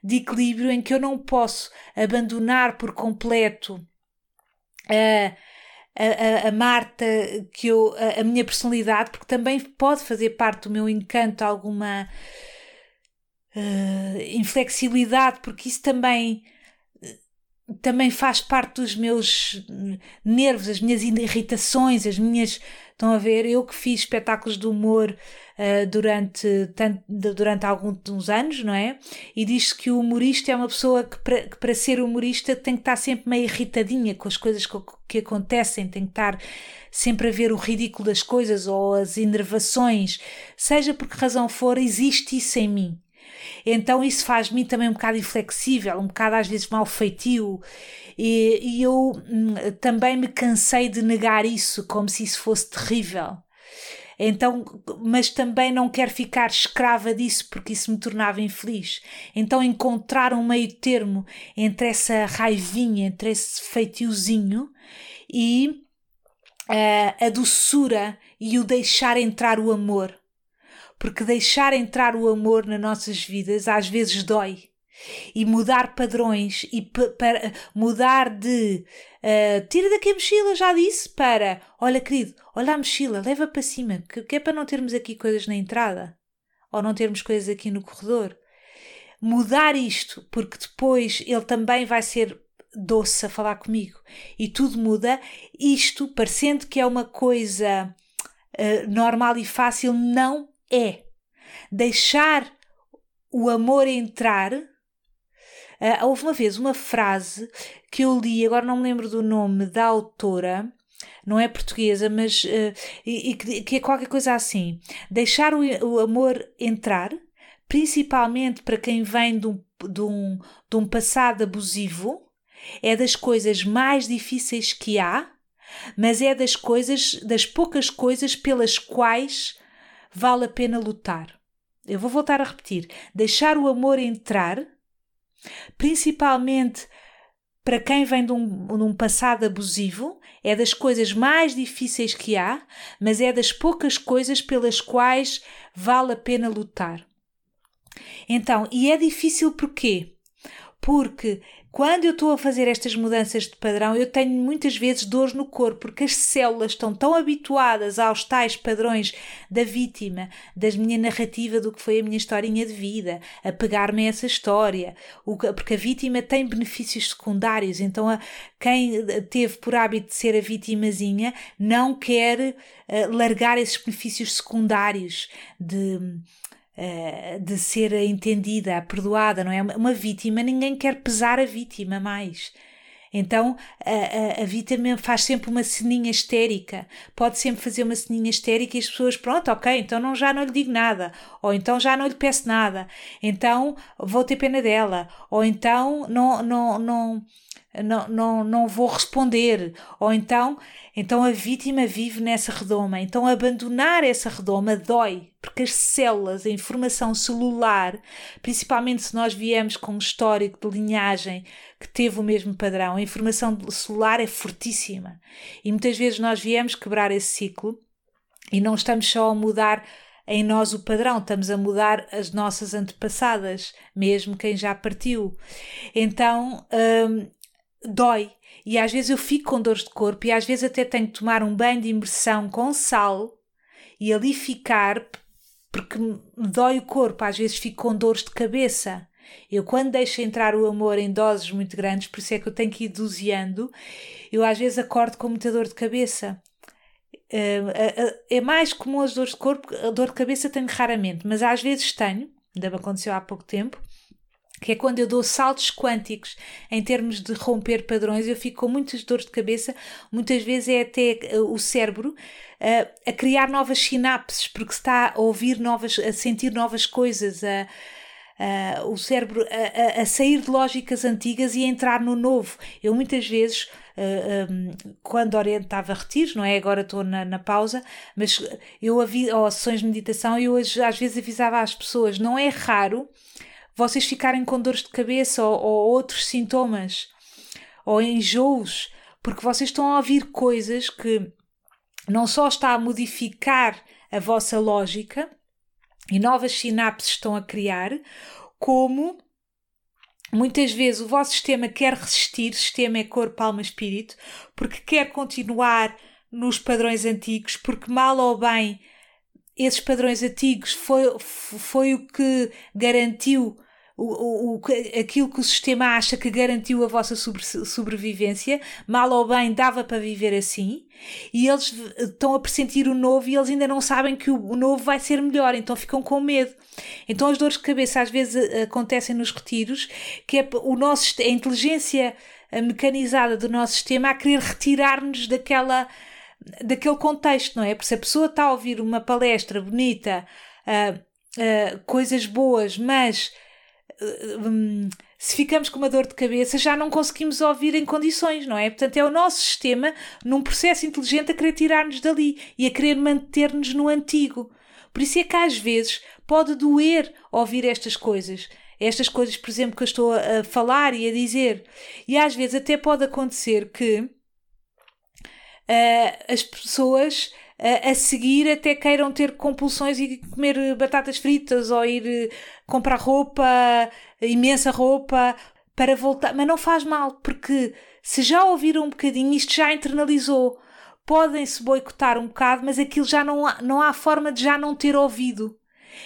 de equilíbrio em que eu não posso abandonar por completo a, a, a, Marta, que eu, a, a minha personalidade, porque também pode fazer parte do meu encanto alguma uh, inflexibilidade, porque isso também também faz parte dos meus nervos, as minhas irritações, as minhas. Estão a ver? Eu que fiz espetáculos de humor uh, durante, tanto, durante alguns anos, não é? E diz que o humorista é uma pessoa que para, que, para ser humorista, tem que estar sempre meio irritadinha com as coisas que, que acontecem, tem que estar sempre a ver o ridículo das coisas ou as enervações, seja por que razão for, existe isso em mim. Então isso faz-me também um bocado inflexível, um bocado às vezes mal feitio. E, e eu hum, também me cansei de negar isso como se isso fosse terrível. Então, mas também não quero ficar escrava disso porque isso me tornava infeliz. Então, encontrar um meio termo entre essa raivinha, entre esse feitiozinho e uh, a doçura e o deixar entrar o amor porque deixar entrar o amor nas nossas vidas às vezes dói. E mudar padrões e para mudar de uh, tira daqui a mochila, já disse, para olha, querido, olha a mochila, leva para cima, que, que é para não termos aqui coisas na entrada ou não termos coisas aqui no corredor. Mudar isto, porque depois ele também vai ser doce a falar comigo e tudo muda. Isto, parecendo que é uma coisa uh, normal e fácil, não é deixar o amor entrar. Uh, houve uma vez uma frase que eu li, agora não me lembro do nome da autora, não é portuguesa, mas uh, e, e, que é qualquer coisa assim. Deixar o, o, amor entrar, principalmente para quem vem de um, de, um, de um passado abusivo, é das coisas mais difíceis que há, mas é das coisas, das poucas coisas pelas quais vale a pena lutar. Eu vou voltar a repetir: deixar o amor entrar, principalmente para quem vem de um, de um, passado abusivo, é das coisas mais difíceis que há, mas é das poucas coisas pelas quais vale a pena lutar. Então, e é difícil porquê? porque quando eu estou a fazer estas mudanças de padrão, eu tenho muitas vezes dores no corpo, porque as células estão tão habituadas aos tais padrões da vítima, da minha narrativa do que foi a minha historinha de vida, a pegar-me a essa história, porque a vítima tem benefícios secundários, então quem teve por hábito de ser a vitimazinha não quer uh, largar esses benefícios secundários de eh, de ser entendida, perdoada, não é? Uma vítima, ninguém quer pesar a vítima mais. Então a, a, a, vítima faz sempre uma ceninha histérica, pode sempre fazer uma ceninha histérica e as pessoas, pronto, ok, então não, já não lhe digo nada, ou então já não lhe peço nada, então vou ter pena dela, ou então não, não, não, não, não, não vou responder, ou então então a vítima vive nessa redoma. Então abandonar essa redoma dói, porque as células, a informação celular, principalmente se nós viemos com um histórico de linhagem que teve o mesmo padrão, a informação celular é fortíssima. E muitas vezes nós viemos quebrar esse ciclo e não estamos só a mudar em nós o padrão, estamos a mudar as nossas antepassadas, mesmo quem já partiu. Então hum, dói e às vezes eu fico com dores de corpo e às vezes até tenho que tomar um banho de imersão com sal e ali ficar porque me dói o corpo, às vezes fico com dores de cabeça. Eu, quando deixo entrar o amor em doses muito grandes, por isso é que eu tenho que ir doseando, eu às vezes acordo com muita dor de cabeça. É mais comum as dores de corpo, a dor de cabeça tenho raramente, mas às vezes tenho, ainda me aconteceu há pouco tempo, que é quando eu dou saltos quânticos em termos de romper padrões, eu fico com muitas dores de cabeça, muitas vezes é até eh, o cérebro uh, a criar novas sinapses, porque está a ouvir novas, a sentir novas coisas, a, a o cérebro a, a, sair de lógicas antigas e a entrar no novo. Eu muitas vezes. Uh, um, quando orientava retiros, não é? Agora estou na, na pausa, mas eu ou sessões de meditação, eu às vezes avisava às pessoas, não é raro vocês ficarem com dores de cabeça ou, ou outros sintomas ou enjoos, porque vocês estão a ouvir coisas que não só está a modificar a vossa lógica e novas sinapses estão a criar, como muitas vezes o vosso sistema quer resistir, sistema é corpo, alma, espírito, porque quer continuar nos padrões antigos, porque mal ou bem esses padrões antigos foi, foi o que garantiu o, o, aquilo que o sistema acha que garantiu a vossa sobre, sobrevivência, mal ou bem dava para viver assim, e eles estão a pressentir o novo e eles ainda não sabem que o novo vai ser melhor, então ficam com medo. Então as dores de cabeça às vezes eh, acontecem nos retiros, que é o nosso, a inteligência mecanizada do nosso sistema a querer retirar-nos daquela daquele contexto, não é? Porque se a pessoa está a ouvir uma palestra bonita, uh, uh, coisas boas, mas se ficamos com uma dor de cabeça, já não conseguimos ouvir em condições, não é? Portanto, é o nosso sistema, num processo inteligente, a querer tirar-nos dali e a querer manter-nos no antigo. Por isso é que às vezes pode doer ouvir estas coisas. Estas coisas, por exemplo, que eu estou a falar e a dizer. E às vezes até pode acontecer que uh, as pessoas a seguir até queiram ter compulsões e comer batatas fritas ou ir uh, comprar roupa, imensa roupa, para voltar. Mas não faz mal, porque se já ouviram um bocadinho, isto já internalizou. Podem-se boicotar um bocado, mas aquilo já não há, não há forma de já não ter ouvido.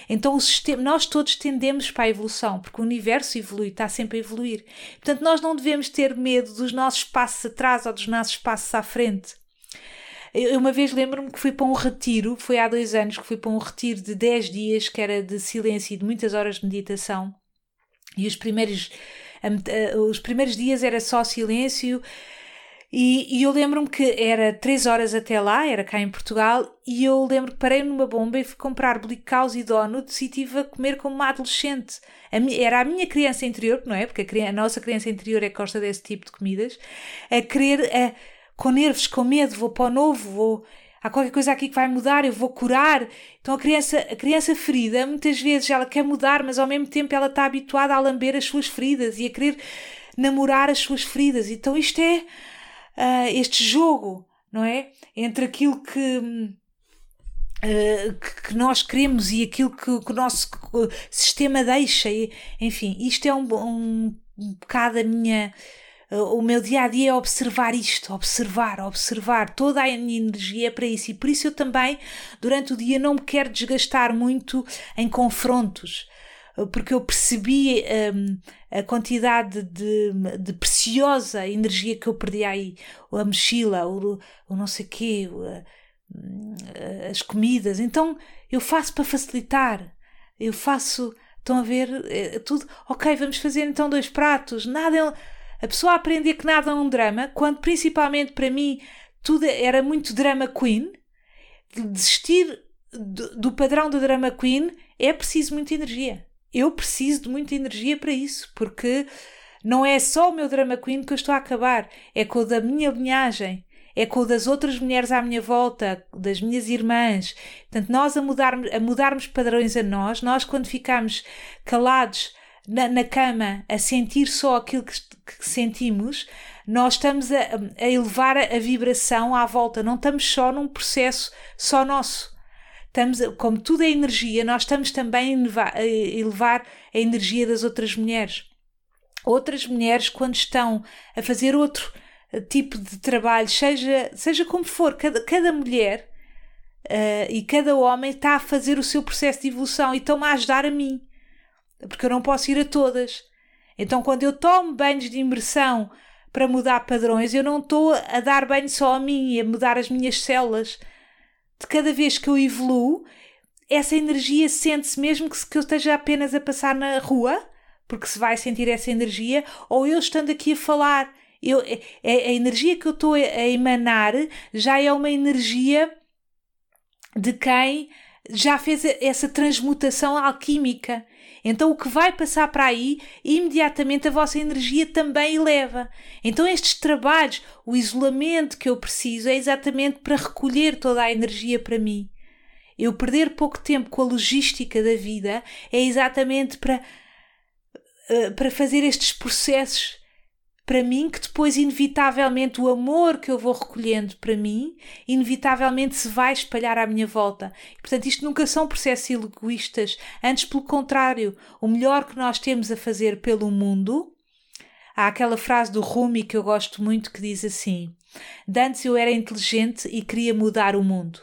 Então o sistema, nós todos tendemos para a evolução, porque o universo evolui, está sempre a evoluir. Portanto, nós não devemos ter medo dos nossos passos atrás ou dos nossos passos à frente. Eu uma vez lembro-me que fui para um retiro, foi há dois anos que fui para um retiro de 10 dias, que era de silêncio e de muitas horas de meditação. E os primeiros, os primeiros dias era só silêncio. E, e eu lembro-me que era 3 horas até lá, era cá em Portugal, e eu lembro que parei numa bomba e fui comprar blicaus e donuts e estive a comer como uma adolescente. A era a minha criança interior, não é? Porque a, a nossa criança interior é que gosta desse tipo de comidas, a querer. A, com nervos, com medo, vou para o novo, vou há qualquer coisa aqui que vai mudar, eu vou curar. Então a criança, a criança ferida, muitas vezes ela quer mudar, mas ao mesmo tempo ela está habituada a lamber as suas feridas e a querer namorar as suas feridas. Então isto é uh, este jogo, não é? Entre aquilo que Uh, que, nós queremos e aquilo que, o nosso sistema deixa. Enfim, isto é um, um um bocado a minha. O meu dia a dia é observar isto, observar, observar. Toda a minha energia é para isso. E por isso eu também, durante o dia, não me quero desgastar muito em confrontos porque eu percebi um, a quantidade de, de, preciosa energia que eu perdi aí, a mochila, o, o não sei quê, hum, as comidas. Então eu faço para facilitar, eu faço, estão a ver, é, tudo, ok, vamos fazer então dois pratos, nada é, a pessoa aprender que nada é um drama, quando principalmente para mim tudo era muito drama queen, desistir do, padrão do drama queen é preciso muita energia eu preciso de muita energia para isso, porque não é só o meu drama queen que eu estou a acabar, é com o da minha linhagem, é com o das outras mulheres à minha volta, das minhas irmãs. Portanto, nós a, a mudarmos padrões a nós, nós quando ficamos calados na, na cama a sentir só aquilo que, que sentimos, nós estamos a, a elevar a, vibração à volta, não estamos só num processo só nosso. Estamos, como tudo é energia, nós estamos também a elevar, a elevar a energia das outras mulheres. Outras mulheres, quando estão a fazer outro eh, tipo de trabalho, seja, seja como for, cada, cada mulher uh, e cada homem está a fazer o seu processo de evolução e estão-me a ajudar a mim, porque eu não posso ir a todas. Então, quando eu tomo banhos de imersão para mudar padrões, eu não estou a dar banho só a mim a mudar as minhas células de cada vez que eu evoluo, essa energia sente-se mesmo que, que eu esteja apenas a passar na rua, porque se vai sentir essa energia, ou eu estando aqui a falar. Eu, a, é, é, a energia que eu estou a, a emanar já é uma energia de quem já fez essa transmutação alquímica. Então o que vai passar para aí, imediatamente a vossa energia também eleva. Então estes trabalhos, o isolamento que eu preciso é exatamente para recolher toda a energia para mim. Eu perder pouco tempo com a logística da vida é exatamente para, eh, para fazer estes processos para mim que depois, inevitavelmente, o amor que eu vou recolhendo para mim, inevitavelmente se vai espalhar à minha volta. E, portanto, isto nunca são processos egoístas. Antes, pelo contrário, o melhor que nós temos a fazer pelo mundo. Há aquela frase do Rumi que eu gosto muito que diz assim: Dantes eu era inteligente e queria mudar o mundo.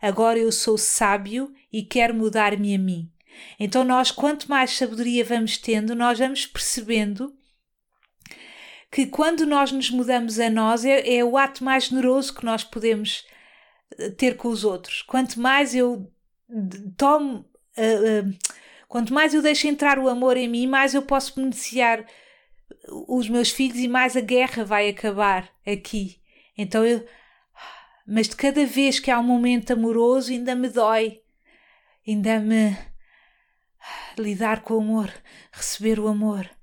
Agora eu sou sábio e quero mudar-me a mim. Então, nós, quanto mais sabedoria vamos tendo, nós vamos percebendo que quando nós nos mudamos a nós é, é o ato mais generoso que nós podemos eh, ter com os outros. Quanto mais eu tomo, uh, uh, quanto mais eu deixo entrar o amor em mim, mais eu posso beneficiar os meus filhos e mais a guerra vai acabar aqui. Então eu. Mas de cada vez que há um momento amoroso, ainda me dói, ainda me. lidar com o amor, receber o amor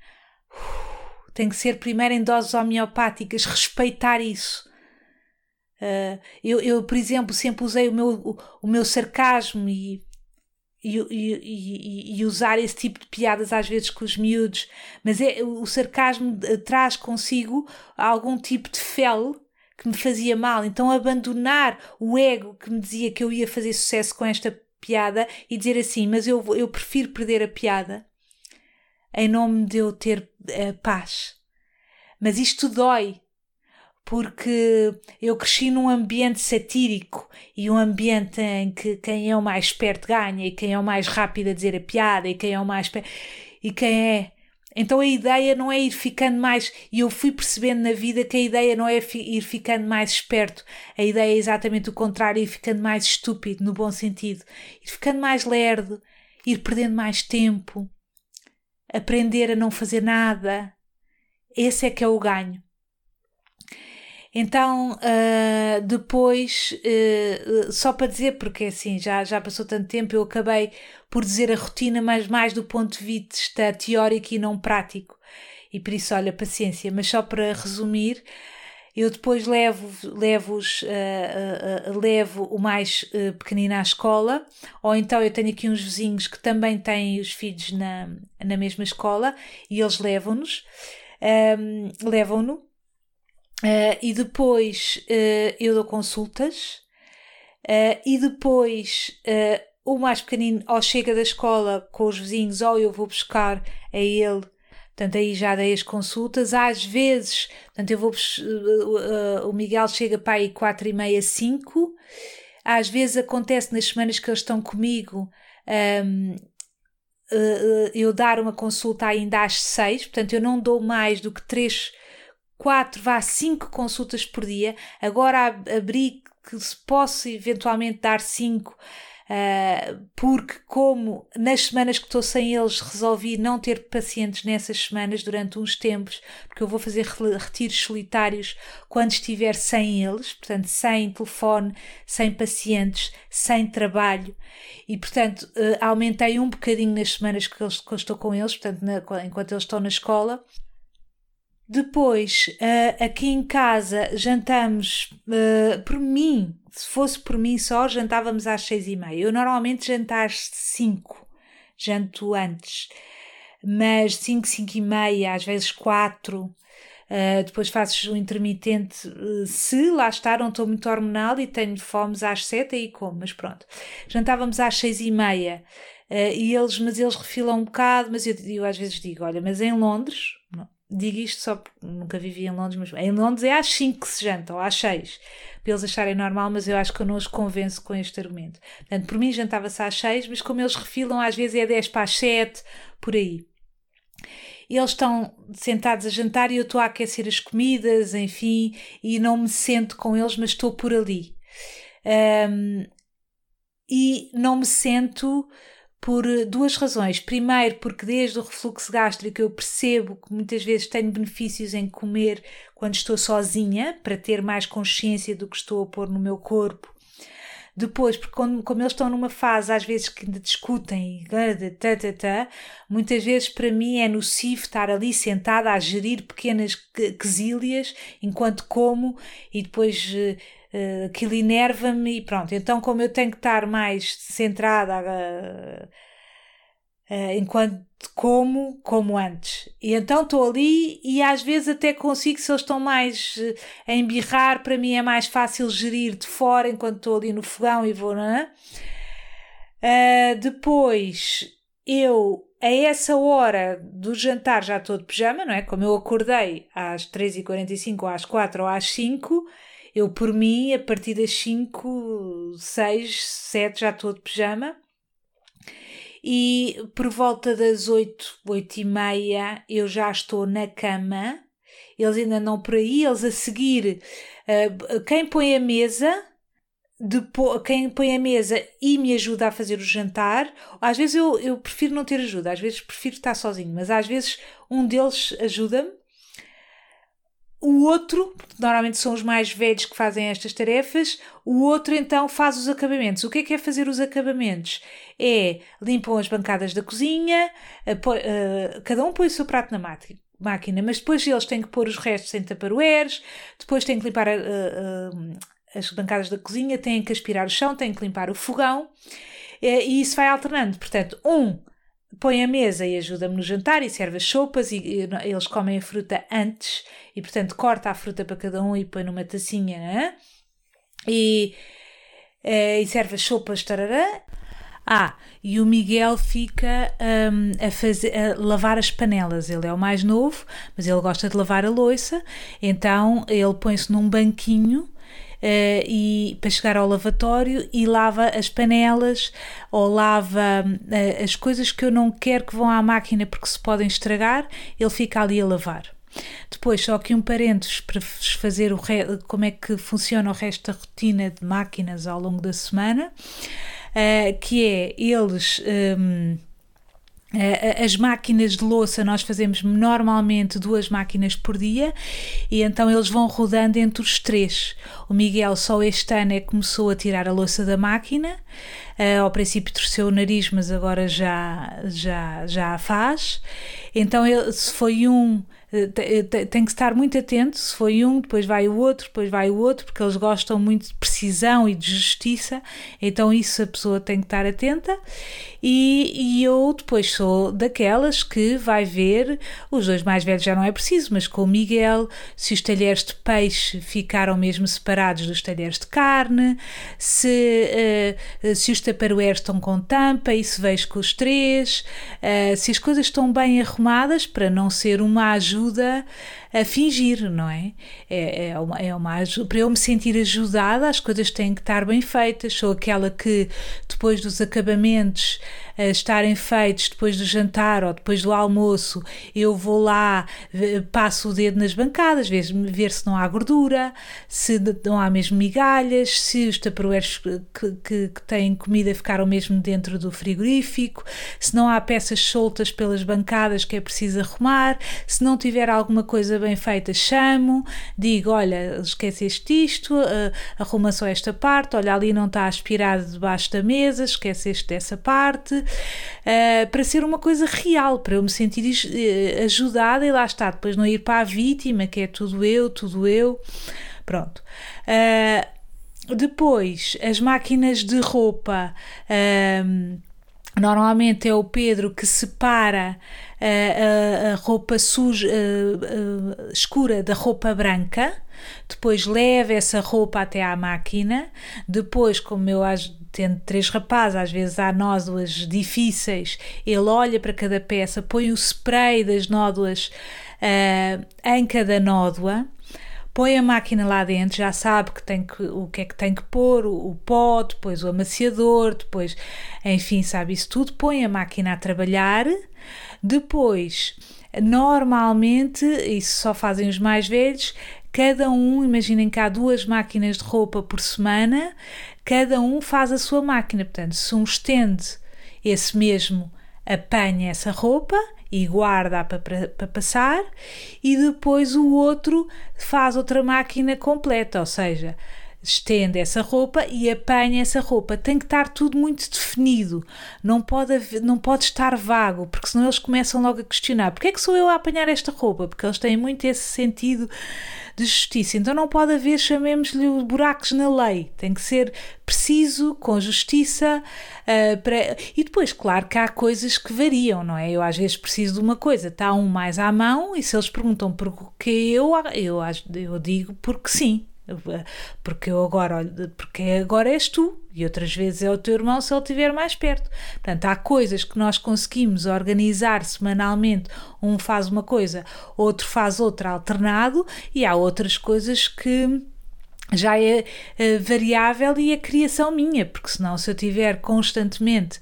tem que ser primeiro em doses homeopáticas, respeitar isso. Uh, eu, eu, por exemplo, sempre usei o meu, o, o meu sarcasmo e, e, e, e, usar esse tipo de piadas às vezes com os miúdos, mas é, o sarcasmo traz consigo algum tipo de fel que me fazia mal. Então, abandonar o ego que me dizia que eu ia fazer sucesso com esta piada e dizer assim: Mas eu, eu prefiro perder a piada em nome de eu ter uh, paz. Mas isto dói, porque eu cresci num ambiente satírico e um ambiente em que quem é o mais esperto ganha e quem é o mais rápido a dizer a piada e quem é o mais e quem é. Então a ideia não é ir ficando mais, e eu fui percebendo na vida que a ideia não é ir ficando mais esperto, a ideia é exatamente o contrário, ir ficando mais estúpido, no bom sentido, ir ficando mais lerdo, ir perdendo mais tempo, aprender a não fazer nada. Esse é que é o ganho. Então, uh, depois, uh, só para dizer, porque assim já, já passou tanto tempo, eu acabei por dizer a rotina, mas mais do ponto de vista teórico e não prático. E por isso, olha, paciência. Mas só para resumir, eu depois levo, levo, uh, uh, levo o mais uh, pequenino à escola, ou então eu tenho aqui uns vizinhos que também têm os filhos na, na mesma escola e eles levam-nos, um, ehm, levam-no, e depois eu dou consultas, e depois o mais pequenino ou chega da escola com os vizinhos ou eu vou buscar a ele Portanto, aí já dei as consultas. Às vezes, portanto, eu vou. Uh, uh, o Miguel chega para aí quatro e meia, cinco. Às vezes acontece nas semanas que eles estão comigo. Um, uh, eu dar uma consulta ainda às seis, portanto, eu não dou mais do que três, quatro, vá cinco consultas por dia. Agora abri que se posso eventualmente dar cinco Uh, porque, como nas semanas que estou sem eles, resolvi não ter pacientes nessas semanas durante uns tempos, porque eu vou fazer retiros solitários quando estiver sem eles, portanto, sem telefone, sem pacientes, sem trabalho, e portanto, uh, aumentei um bocadinho nas semanas que, eles, que eu estou com eles, portanto, na, enquanto eles estão na escola. Depois, uh, aqui em casa, jantamos por mim se fosse por mim só, jantávamos às seis e meia. Eu normalmente janto às cinco, janto antes, mas cinco, cinco e meia, às vezes quatro. Uh, depois faço o intermitente uh, se lá está, não estou muito hormonal e tenho fomes às sete e como, mas pronto. Jantávamos às seis e meia uh, e eles, mas eles refilam um bocado, mas eu, eu às vezes digo, olha, mas em Londres, digo isto só porque nunca vivi em Londres, mas em Londres é às 5 que se janta, ou às 6, para eles acharem normal, mas eu acho que eu não os convenço com este argumento. Portanto, por mim jantava-se às 6, mas como eles refilam, às vezes é 10 para as 7, por aí. Eles estão sentados a jantar e eu estou a aquecer as comidas, enfim, e não me sento com eles, mas estou por ali. Um, e não me sento por eh, duas razões. Primeiro, porque desde o refluxo gástrico eu percebo que muitas vezes tenho benefícios em comer quando estou sozinha, para ter mais consciência do que estou a pôr no meu corpo. Depois, porque quando, como eles estão numa fase, às vezes que ainda discutem, muitas vezes para mim é nocivo estar ali sentada a gerir pequenas quesílias enquanto como e depois eh, uh, aquilo enerva-me e pronto. Então, como eu tenho que estar mais centrada uh, uh, enquanto como, como antes. E então estou ali e às vezes até consigo, se eles estão mais a embirrar, para mim é mais fácil gerir de fora enquanto estou ali no fogão e vou, é? depois, eu a essa hora do jantar já estou de pijama, não é? Como eu acordei às 3h45 ou às 4 ou às 5, eu, por mim, a partir das 5, 6, 7 já estou de pijama. E por volta das 8, 8 e meia eu já estou na cama. Eles ainda não por aí, eles a seguir. Uh, quem põe a mesa depois, quem põe a mesa e me ajuda a fazer o jantar, às vezes eu, eu prefiro não ter ajuda, às vezes prefiro estar sozinho, mas às vezes um deles ajuda-me o outro, normalmente são os mais velhos que fazem estas tarefas, o outro então faz os acabamentos. O que é que é fazer os acabamentos? É limpam as bancadas da cozinha, uh, cada um põe o seu prato na máquina, mas depois eles têm que pôr os restos em taparoeiros, depois têm que limpar uh, uh, as bancadas da cozinha, têm que aspirar o chão, têm que limpar o fogão, e isso vai alternando. Portanto, um põe a mesa e ajuda-me no jantar e serve as sopas e, e, eles comem a fruta antes e portanto corta a fruta para cada um e põe numa tacinha né? e, é, e serve as sopas tarará. Ah, e o Miguel fica um, a, fazer, a lavar as panelas. Ele é o mais novo, mas ele gosta de lavar a louça, então ele põe-se num banquinho uh, e, para chegar ao lavatório e lava as panelas ou lava uh, as coisas que eu não quero que vão à máquina porque se podem estragar, ele fica ali a lavar. Depois, só que um parênteses para fazer o re... como é que funciona o resto da rotina de máquinas ao longo da semana, uh, que é eles. Um, as máquinas de louça nós fazemos normalmente duas máquinas por dia e então eles vão rodando entre os três. O Miguel só este ano é que começou a tirar a louça da máquina. Uh, ao princípio torceu o nariz, mas agora já, já, já a faz. Então ele, se foi um tem que estar muito atento. Se foi um, depois vai o outro, depois vai o outro, porque eles gostam muito de precisão e de justiça, então isso a pessoa tem que estar atenta. E, e eu depois sou daquelas que vai ver, os dois mais velhos já não é preciso, mas com o Miguel, se os talheres de peixe ficaram mesmo separados dos talheres de carne, se, uh, se os taparoeiros estão com tampa, se vejo com os três, uh, se as coisas estão bem arrumadas para não ser uma ajuda ajuda a fingir, não é? É, é, uma, é uma para eu me sentir ajudada, as coisas têm que estar bem feitas. Sou aquela que depois dos acabamentos uh, estarem feitos, depois do jantar ou depois do almoço, eu vou lá, passo o dedo nas bancadas, ver, ver se não há gordura, se não há mesmo migalhas, se os taparoeiros que, que, que têm comida ficaram mesmo dentro do frigorífico, se não há peças soltas pelas bancadas que é preciso arrumar, se não tiver alguma coisa bem feita, chamo, digo: olha, esqueceste isto, uh, arruma só esta parte, olha, ali não está aspirado debaixo da mesa, esqueceste dessa parte, uh, para ser uma coisa real, para eu me sentir uh, ajudada e lá está, depois não ir para a vítima, que é tudo eu, tudo eu. Pronto. Uh, depois, as máquinas de roupa. Uh, Normalmente é o Pedro que separa a, a, roupa suja, a, escura da roupa branca, depois leva essa roupa até à máquina, depois, como eu tendo três rapazes, às vezes há nódoas difíceis, ele olha para cada peça, põe o spray das nódoas uh, em cada nódoa põe a máquina lá dentro, já sabe que tem que, o que é que tem que pôr, o, o pó, depois o amaciador, depois, enfim, sabe isso tudo, põe a máquina a trabalhar, depois, normalmente, isso só fazem os mais velhos, cada um, imaginem que há duas máquinas de roupa por semana, cada um faz a sua máquina, portanto, se um estende esse mesmo apanha essa roupa e guarda para, para, passar, e depois o outro faz outra máquina completa, ou seja, estende essa roupa e apanha essa roupa. Tem que estar tudo muito definido, não pode, haver, não pode estar vago, porque senão eles começam logo a questionar: porque é que sou eu a apanhar esta roupa? Porque eles têm muito esse sentido de justiça. Então não pode haver, chamemos-lhe, buracos na lei. Tem que ser preciso, com justiça. Uh, para... E depois, claro que há coisas que variam, não é? Eu às vezes preciso de uma coisa, está um mais à mão, e se eles perguntam por que eu, eu, eu digo porque sim porque eu agora, porque agora és tu e outras vezes é o teu irmão se ele estiver mais perto. Portanto, há coisas que nós conseguimos organizar semanalmente, um faz uma coisa, outro faz outra alternado, e há outras coisas que já é uh, variável e a criação minha, porque senão se eu tiver constantemente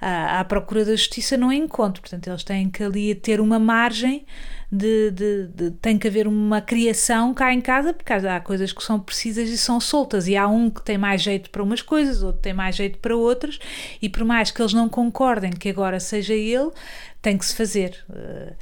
à procura da justiça não encontro, portanto eles têm que ali ter uma margem de, de, de, tem que haver uma criação cá em casa, porque há coisas que são precisas e são soltas, e há um que tem mais jeito para umas coisas, outro tem mais jeito para outras, e por mais que eles não concordem que agora seja ele, tem que se fazer. Uh,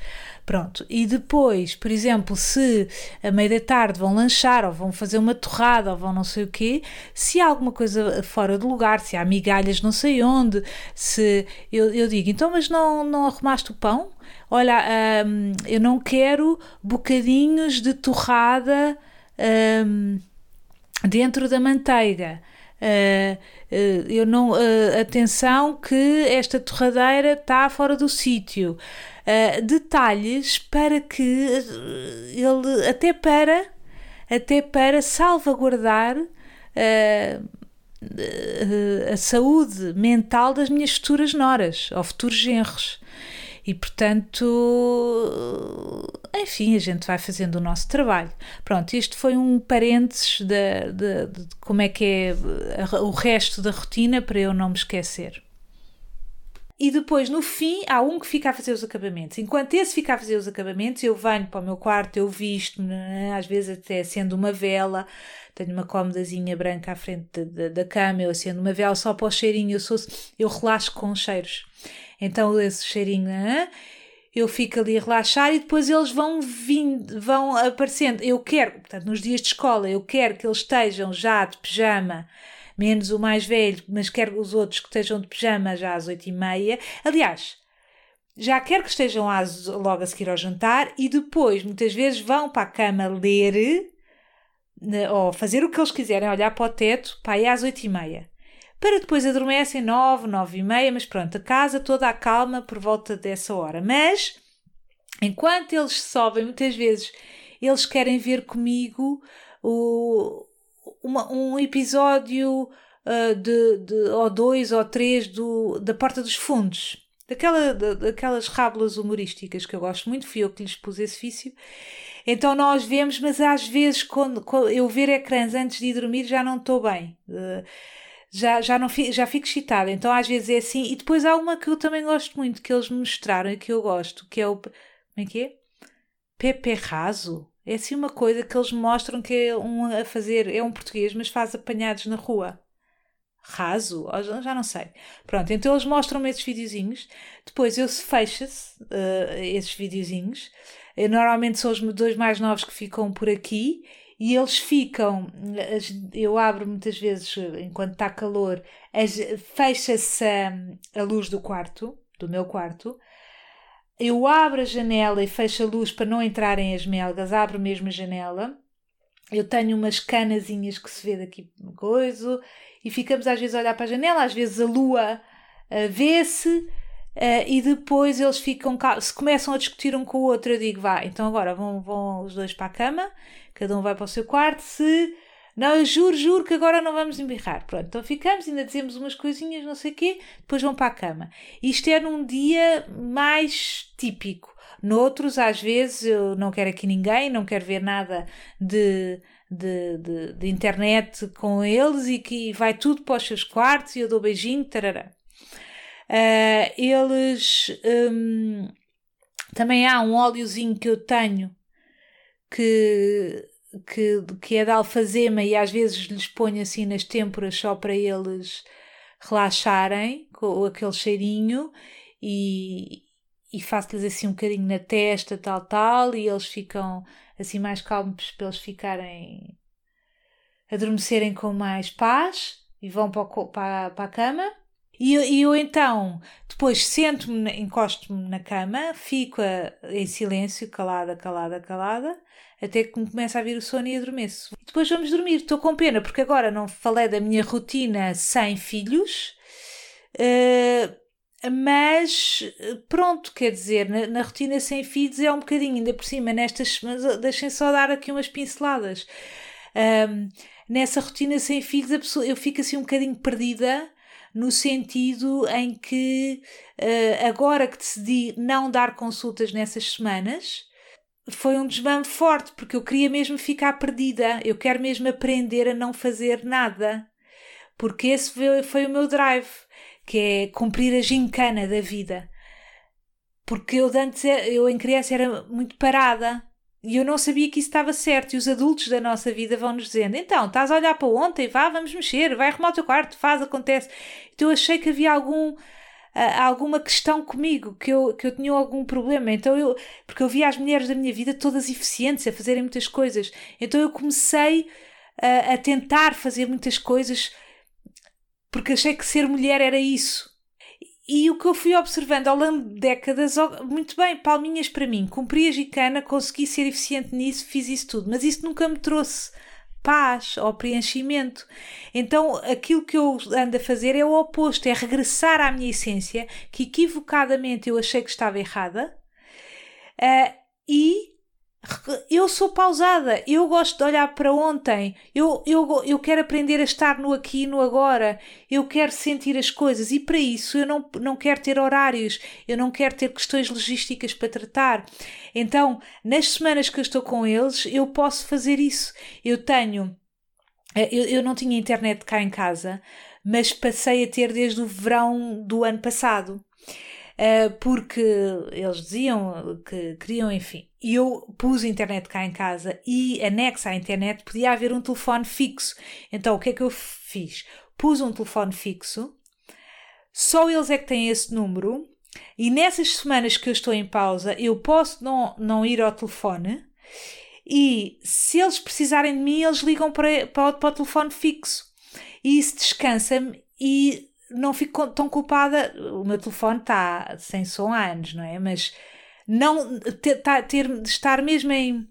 Pronto, e depois, por exemplo, se a meia da tarde vão lanchar ou vão fazer uma torrada ou vão não sei o quê, se há alguma coisa fora de lugar, se há migalhas não sei onde, se eu, eu digo, então, mas não, não arrumaste o pão? Olha, hum, eu não quero bocadinhos de torrada hum, dentro da manteiga. Uh, eu não uh, atenção que esta torradeira está fora do sítio detalhes para que ele até para até para salvaguardar a saúde mental das minhas futuras noras ou futuros genros e portanto, enfim, a gente vai fazendo o nosso trabalho. Pronto, isto foi um parênteses de, de, de como é que é o resto da rotina para eu não me esquecer. E depois, no fim, há um que fica a fazer os acabamentos. Enquanto esse fica a fazer os acabamentos, eu venho para o meu quarto, eu visto-me, às vezes até acendo uma vela, tenho uma cómodazinha branca à frente da, da, cama, eu acendo uma vela só para o cheirinho, eu, sou, eu relaxo com os cheiros. Então esse cheirinho, eu fico ali a relaxar e depois eles vão vindo, vão aparecendo. Eu quero, portanto, nos dias de escola, eu quero que eles estejam já de pijama, menos o mais velho, mas quero os outros que estejam de pijama já às oito e meia. Aliás, já quero que estejam logo a seguir ao jantar e depois, muitas vezes, vão para a cama ler ou fazer o que eles quiserem, olhar para o teto, para aí às oito e meia. Para depois adormecem nove, nove e meia, mas pronto, a casa toda acalma por volta dessa hora. Mas, enquanto eles sobem, muitas vezes eles querem ver comigo o, uma, um episódio uh, de, de, ou dois ou três do, da Porta dos Fundos. Daquela, daquelas rábulas humorísticas que eu gosto muito, fui eu que lhes pus esse vício. Então nós vemos, mas às vezes quando, quando eu ver ecrãs antes de ir dormir já não estou bem. Uh, já, já, não fico, já fico excitada. Então às vezes é assim. E depois há uma que eu também gosto muito, que eles me mostraram e que eu gosto, que é o. Como é que é? Pepe Raso. É assim uma coisa que eles mostram que é um a fazer, é um português, mas faz apanhados na rua. Raso? Já não sei. Pronto, então eles mostram-me esses videozinhos. Depois eu se fecha-se uh, esses videozinhos eu, normalmente são os dois mais novos que ficam por aqui e eles ficam. Eu abro muitas vezes, enquanto está calor, fecha-se a, a luz do quarto, do meu quarto. Eu abro a janela e fecho a luz para não entrarem as melgas, abro mesmo a janela. Eu tenho umas canazinhas que se vê daqui coisa e ficamos às vezes a olhar para a janela, às vezes a lua uh, vê-se Uh, e depois eles ficam, se começam a discutir um com o outro, eu digo, vá, então agora vão, vão os dois para a cama, cada um vai para o seu quarto, se não, eu juro, juro que agora não vamos embirrar. Pronto, então ficamos, ainda dizemos umas coisinhas, não sei o quê, depois vão para a cama. Isto é num dia mais típico. Noutros, às vezes, eu não quero aqui ninguém, não quero ver nada de, de, de, de internet com eles e que vai tudo para os seus quartos e eu dou beijinho, tarará. Uh, eles. Um, também há um óleozinho que eu tenho que, que, que é da alfazema e às vezes lhes ponho assim nas têmporas só para eles relaxarem com aquele cheirinho e, e faço-lhes assim um bocadinho na testa, tal, tal, e eles ficam assim mais calmos para eles ficarem adormecerem com mais paz e vão para, para, para a cama. E, e eu então, depois sento-me, encosto-me na cama, fico a, em silêncio, calada, calada, calada, até que me começa a vir o sono e adormeço. E depois vamos dormir. Estou com pena porque agora não falei da minha rotina sem filhos. Uh, mas pronto, quer dizer, na, na, rotina sem filhos é um bocadinho, ainda por cima, nestas, mas deixem só dar aqui umas pinceladas. Nessa rotina sem filhos, pessoa, eu fico assim um bocadinho perdida no sentido em que uh, agora que decidi não dar consultas nessas semanas, foi um desmame forte, porque eu queria mesmo ficar perdida, eu quero mesmo aprender a não fazer nada, porque esse foi, foi o meu drive, que é cumprir a gincana da vida. Porque eu antes, eu em criança era muito parada, e eu não sabia que isso estava certo. E os adultos da nossa vida vão nos dizendo: então, estás a olhar para ontem, vá, vamos mexer, vai arrumar o teu quarto, faz, acontece. Então eu achei que havia algum. Alguma questão comigo, que eu, que eu tinha algum problema. Então eu, porque eu via as mulheres da minha vida todas eficientes a fazerem muitas coisas. Então eu comecei a tentar fazer muitas coisas porque achei que ser mulher era isso. E o que eu fui observando ao longo de décadas, muito bem, palminhas para mim, cumpri a gicana, consegui ser eficiente nisso, fiz isso tudo, mas isso nunca me trouxe paz ou preenchimento. Então aquilo que eu ando a fazer é o oposto, é regressar à minha essência, que equivocadamente eu achei que estava errada, uh, e eu sou pausada, eu gosto de olhar para ontem, eu, eu, eu quero aprender a estar no aqui e no agora, eu quero sentir as coisas e para isso eu não, não quero ter horários, eu não quero ter questões logísticas para tratar. Então, nas semanas que eu estou com eles, eu posso fazer isso. Eu tenho, eh, eu, eu não tinha internet cá em casa, mas passei a ter desde o verão do ano passado. Uh, porque eles diziam que queriam, enfim, e eu pus a internet cá em casa e anexo à internet podia haver um telefone fixo. Então o que é que eu fiz? Pus um telefone fixo, só eles é que têm esse número, e nessas semanas que eu estou em pausa eu posso não, não ir ao telefone. E se eles precisarem de mim, eles ligam para, para, para o telefone fixo. E isso descansa-me e não fico tão culpada. O meu telefone está sem som há anos, não é? Mas não ter, tá, ter estar mesmo em,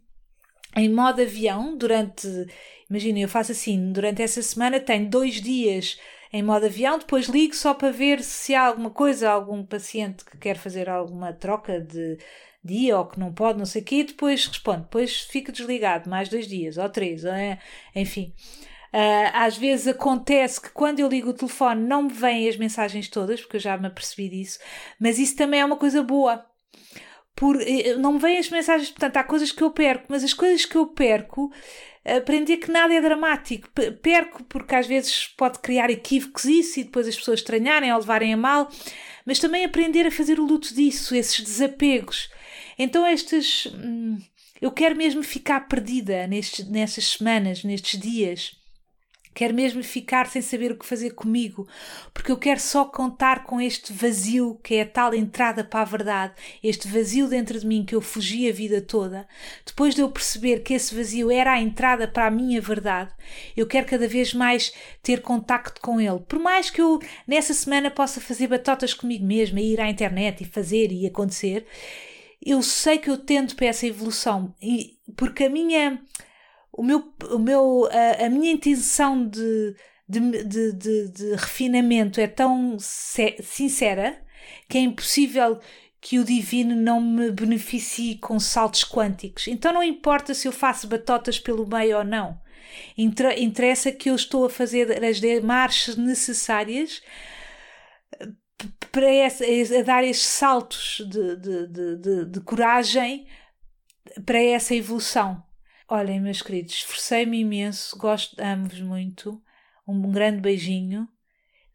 em modo avião durante. Imagina, eu faço assim, durante essa semana tenho dois dias em modo avião, depois ligo só para ver se há alguma coisa, algum paciente que quer fazer alguma troca de dia ou que não pode, não sei o quê, depois responde, depois fica desligado mais dois dias ou três, é? enfim. Uh, às vezes acontece que quando eu ligo o telefone não me vêm as mensagens todas, porque eu já me apercebi disso, mas isso também é uma coisa boa. Por, eh, não me vêm as mensagens, portanto, há coisas que eu perco, mas as coisas que eu perco, aprendi que nada é dramático. Perco porque às vezes pode criar equívocos isso e depois as pessoas estranharem ou levarem a mal, mas também aprender a fazer o luto disso, esses desapegos. Então, estes. Hum, eu quero mesmo ficar perdida nestes, nessas semanas, nestes dias. Quero mesmo ficar sem saber o que fazer comigo, porque eu quero só contar com este vazio que é a tal entrada para a verdade, este vazio dentro de mim que eu fugi a vida toda. Depois de eu perceber que esse vazio era a entrada para a minha verdade, eu quero cada vez mais ter contacto com ele. Por mais que eu nessa semana possa fazer batotas comigo mesma, ir à internet e fazer e acontecer, eu sei que eu tento para essa evolução, e, porque a minha, o meu, o meu, a, a minha intenção de, de, de, de, de refinamento é tão sincera que é impossível que o divino não me beneficie com saltos quânticos. Então não importa se eu faço batotas pelo meio ou não. Interessa que eu estou a fazer as marchas necessárias para essa, a dar estes saltos de, de, de, de, coragem para essa evolução. Olhem, meus queridos, esforcei-me imenso, gosto, amo-vos muito. Um grande beijinho.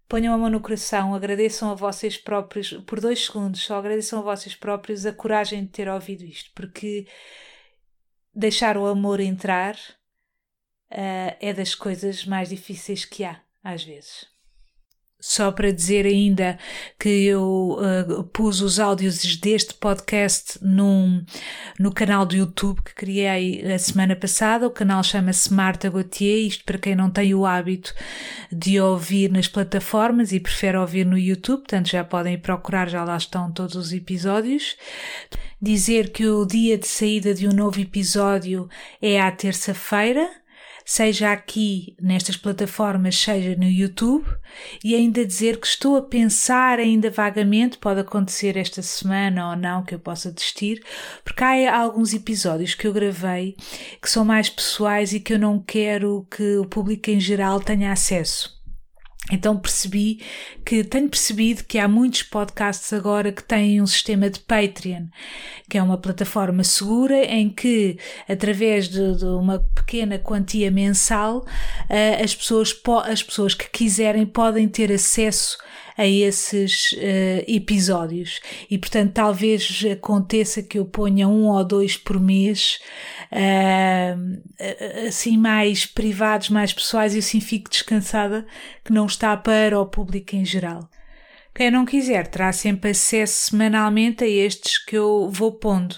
Ponham a mão no coração, agradeçam a vocês próprios, por dois segundos, só agradeçam a vocês próprios a coragem de ter ouvido isto, porque deixar o amor entrar uh, é das coisas mais difíceis que há, às vezes. Só para dizer ainda que eu uh, pus os áudios deste podcast num, no canal do YouTube que criei a semana passada. O canal chama-se Marta Gauthier, isto para quem não tem o hábito de ouvir nas plataformas e prefere ouvir no YouTube, portanto já podem procurar, já lá estão todos os episódios. Dizer que o dia de saída de um novo episódio é à terça-feira seja aqui nestas plataformas, seja no YouTube, e ainda dizer que estou a pensar ainda vagamente, pode acontecer esta semana ou não que eu possa desistir, porque há alguns episódios que eu gravei que são mais pessoais e que eu não quero que o público em geral tenha acesso. Então percebi que tenho percebido que há muitos podcasts agora que têm um sistema de Patreon, que é uma plataforma segura em que, através de, de uma pequena quantia mensal, uh, as, pessoas as pessoas que quiserem podem ter acesso a esses uh, episódios. E portanto, talvez aconteça que eu ponha um ou dois por mês, uh, assim, mais privados, mais pessoais, e assim fico descansada que não está para o público em geral. Quem não quiser terá sempre acesso semanalmente a estes que eu vou pondo.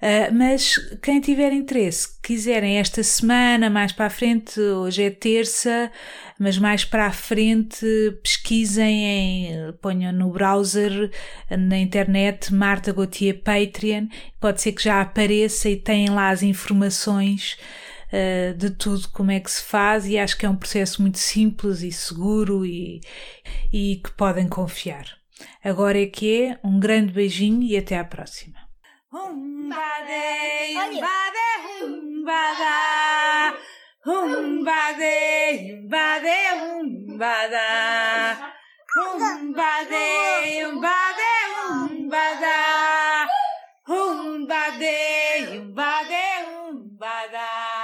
Uh, mas quem tiver interesse, quiserem esta semana, mais para a frente, hoje é terça, mas mais para a frente pesquisem, em, ponham no browser, na internet, Marta Gauthier Patreon, pode ser que já apareça e têm lá as informações uh, de tudo como é que se faz e acho que é um processo muito simples e seguro e, e que podem confiar. Agora é que é, um grande beijinho e até à próxima. Humbade, humbade, humbada. Humbade, humbade, humbada. Humbade, humbade, humbada. Humbade, humbade, humbada.